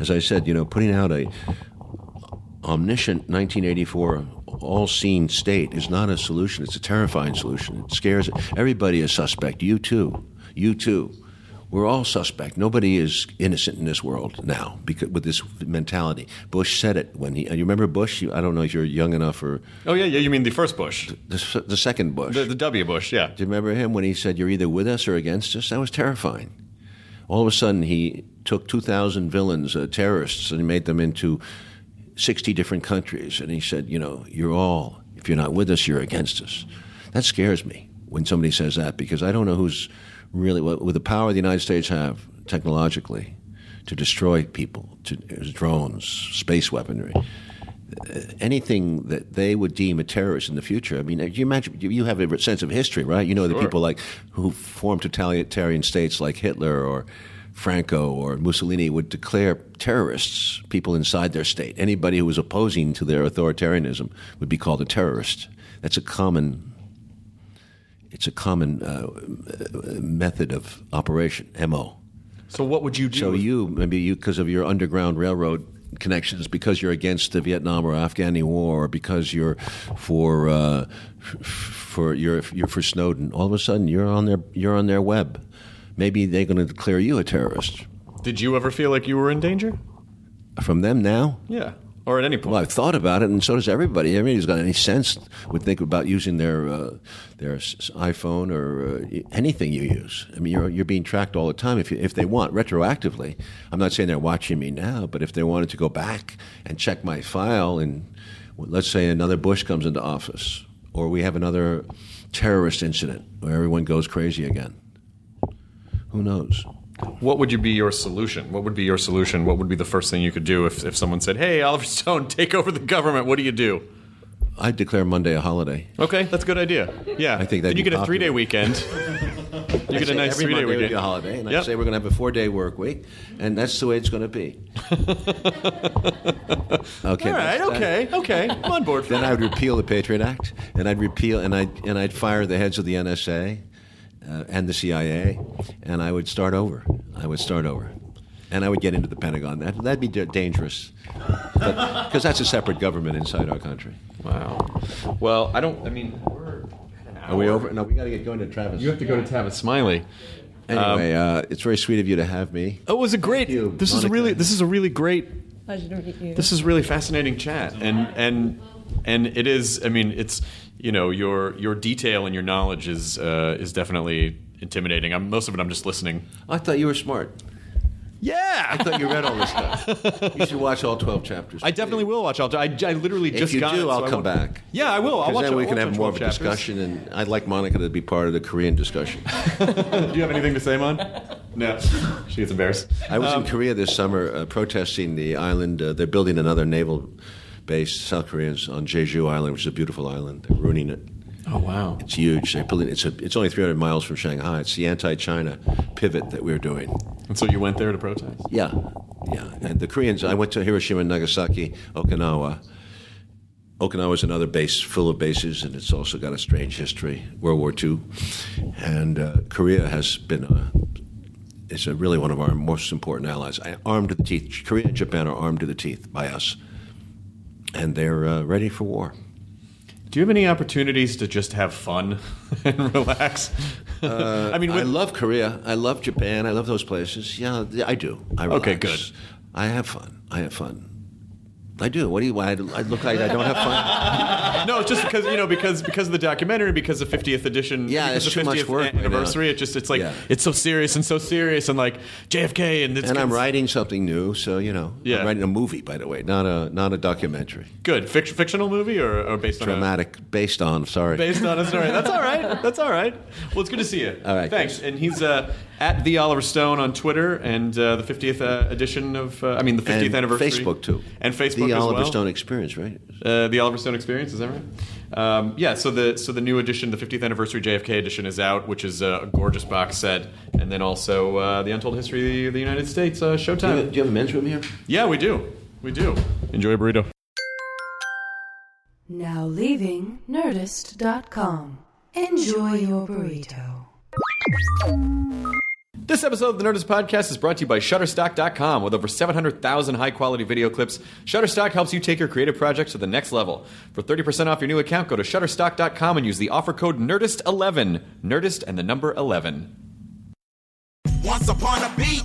As I said, you know, putting out a omniscient 1984 all-seen state is not a solution. It's a terrifying solution. It scares everybody is suspect. You too. You too. We're all suspect. Nobody is innocent in this world now because with this mentality. Bush said it when he. You remember Bush? I don't know if you're young enough or oh yeah, yeah. You mean the first Bush, the, the second Bush. the, the W Bush? Yeah. Do you remember him when he said, You're either with us or against us? That was terrifying. All of a sudden, he took 2,000 villains, uh, terrorists, and he made them into 60 different countries. And he said, You know, you're all, if you're not with us, you're against us. That scares me when somebody says that because I don't know who's really, what, with the power the United States have technologically to destroy people, to drones, space weaponry uh, anything that they would deem a terrorist in the future. I mean, uh, you imagine you have a sense of history, right? You know the people like who formed totalitarian states like Hitler or Franco or Mussolini would declare terrorists people inside their state. Anybody who was opposing to their authoritarianism would be called a terrorist. That's a common. It's a common uh, method of operation, mo. So what would you do? So you maybe you because of your underground railroad connections, because you're against the Vietnam or Afghani war, or because you're for uh, for you're you're for Snowden. All of a sudden, you're on their you're on their web. Maybe they're going to declare you a terrorist. Did you ever feel like you were in danger? From them now, Yeah. Or at any point? well, I've thought about it, and so does everybody. Everybody who's got any sense would think about using their uh, their iPhone or uh, anything you use. I mean, you're you're being tracked all the time if you, if they want retroactively. I'm not saying they're watching me now, but if they wanted to go back and check my file, and let's say another Bush comes into office, or we have another terrorist incident where everyone goes crazy again, who knows? What would you be your solution? What would be your solution? What would be the first thing you could do if, if someone said, "Hey, Oliver Stone, take over the government"? What do you do? I'd declare Monday a holiday. Okay, that's a good idea. Yeah, I think that'd Then you get a three day popular. weekend. You get a nice every three day Monday would weekend. be a holiday, and Yep. I say we're going to have a four-day work week, and that's the way it's going to be. okay. All right. that's that. Okay. Okay. I'm on board for Then that. I would repeal the Patriot Act, and I'd repeal, and I and I'd fire the heads of the NSA uh, and the CIA, and I would start over. I would start over, and I would get into the Pentagon. That that'd be da- dangerous, because that's a separate government inside our country. Wow. Well, I don't. I mean, we're Are we over? No, we got to get going to Tavis. You have to go to Tavis Smiley. Anyway, uh, it's very sweet of you to have me. Oh, it was a great. you, this is a really. This is a really great Pleasure to meet you. This is really fascinating chat, and and and it is. I mean, it's you know your your detail and your knowledge is uh, is definitely intimidating. I'm most of it. I'm just listening. I thought you were smart. Yeah, I thought you read all this stuff. You should watch all twelve chapters. I definitely will watch. I'll, I, I literally If just you got do, it, so I'll I come won't- back. Yeah, I will. I'll Because watch. then we I'll can watch have more of a 12 chapters. discussion, and I'd like Monica to be part of the Korean discussion. Do you have anything to say, Mon? No, she gets embarrassed. I was Um, in Korea this summer uh, protesting the island. Uh, they're building another naval base, South Koreans, on Jeju Island, which is a beautiful island. They're ruining it. Oh wow! It's huge. They It's a, It's only 300 miles from Shanghai. It's the anti-China pivot that we're doing. And so you went there to protest. Yeah, yeah. And the Koreans. I went to Hiroshima, and Nagasaki, Okinawa. Okinawa is another base full of bases, and it's also got a strange history. World War II, and uh, Korea has been a. It's a really one of our most important allies. I, armed to the teeth. Korea and Japan are armed to the teeth by us, and they're uh, ready for war. Do you have any opportunities to just have fun and relax? I mean, I love Korea. I love Japan. I love those places. Yeah, I do. I relax. Okay, good. I have fun. I have fun. I do. What do you? I, I look like I don't have fun. no, it's just because you know because because of the documentary, because of 50th edition, Yeah, because it's of too much 50th work right anniversary. it just it's like Yeah. it's so serious and so serious and like JFK and it's and I'm writing something new, so you know. Yeah. I'm writing a movie, by the way, not a not a documentary. good Fic- fictional movie or, or based on a, Dramatic, based on. Sorry. based on a story. That's all right. That's all right. Well, it's good to see you. All right, thanks. thanks. And he's uh, at the Oliver Stone on Twitter and uh, the 50th uh, edition of uh, I mean the 50th and anniversary. Facebook too. And Facebook The as Oliver well. Stone Experience, right? Uh, the Oliver Stone Experience, is that right? Um, yeah. So the so the new edition, the 50th anniversary JFK edition, is out, which is a gorgeous box set, and then also uh, the Untold History of the United States uh, Do you, have, Showtime. do you have a men's room here? Yeah, we do. We do. Enjoy a burrito. Now leaving Nerdist.com. Enjoy your burrito. This episode of the Nerdist Podcast is brought to you by Shutterstock.com. With over 700,000 high quality video clips, Shutterstock helps you take your creative projects to the next level. For 30% off your new account, go to Shutterstock.com and use the offer code NERDIST11. Nerdist and the number 11. Once upon a beat.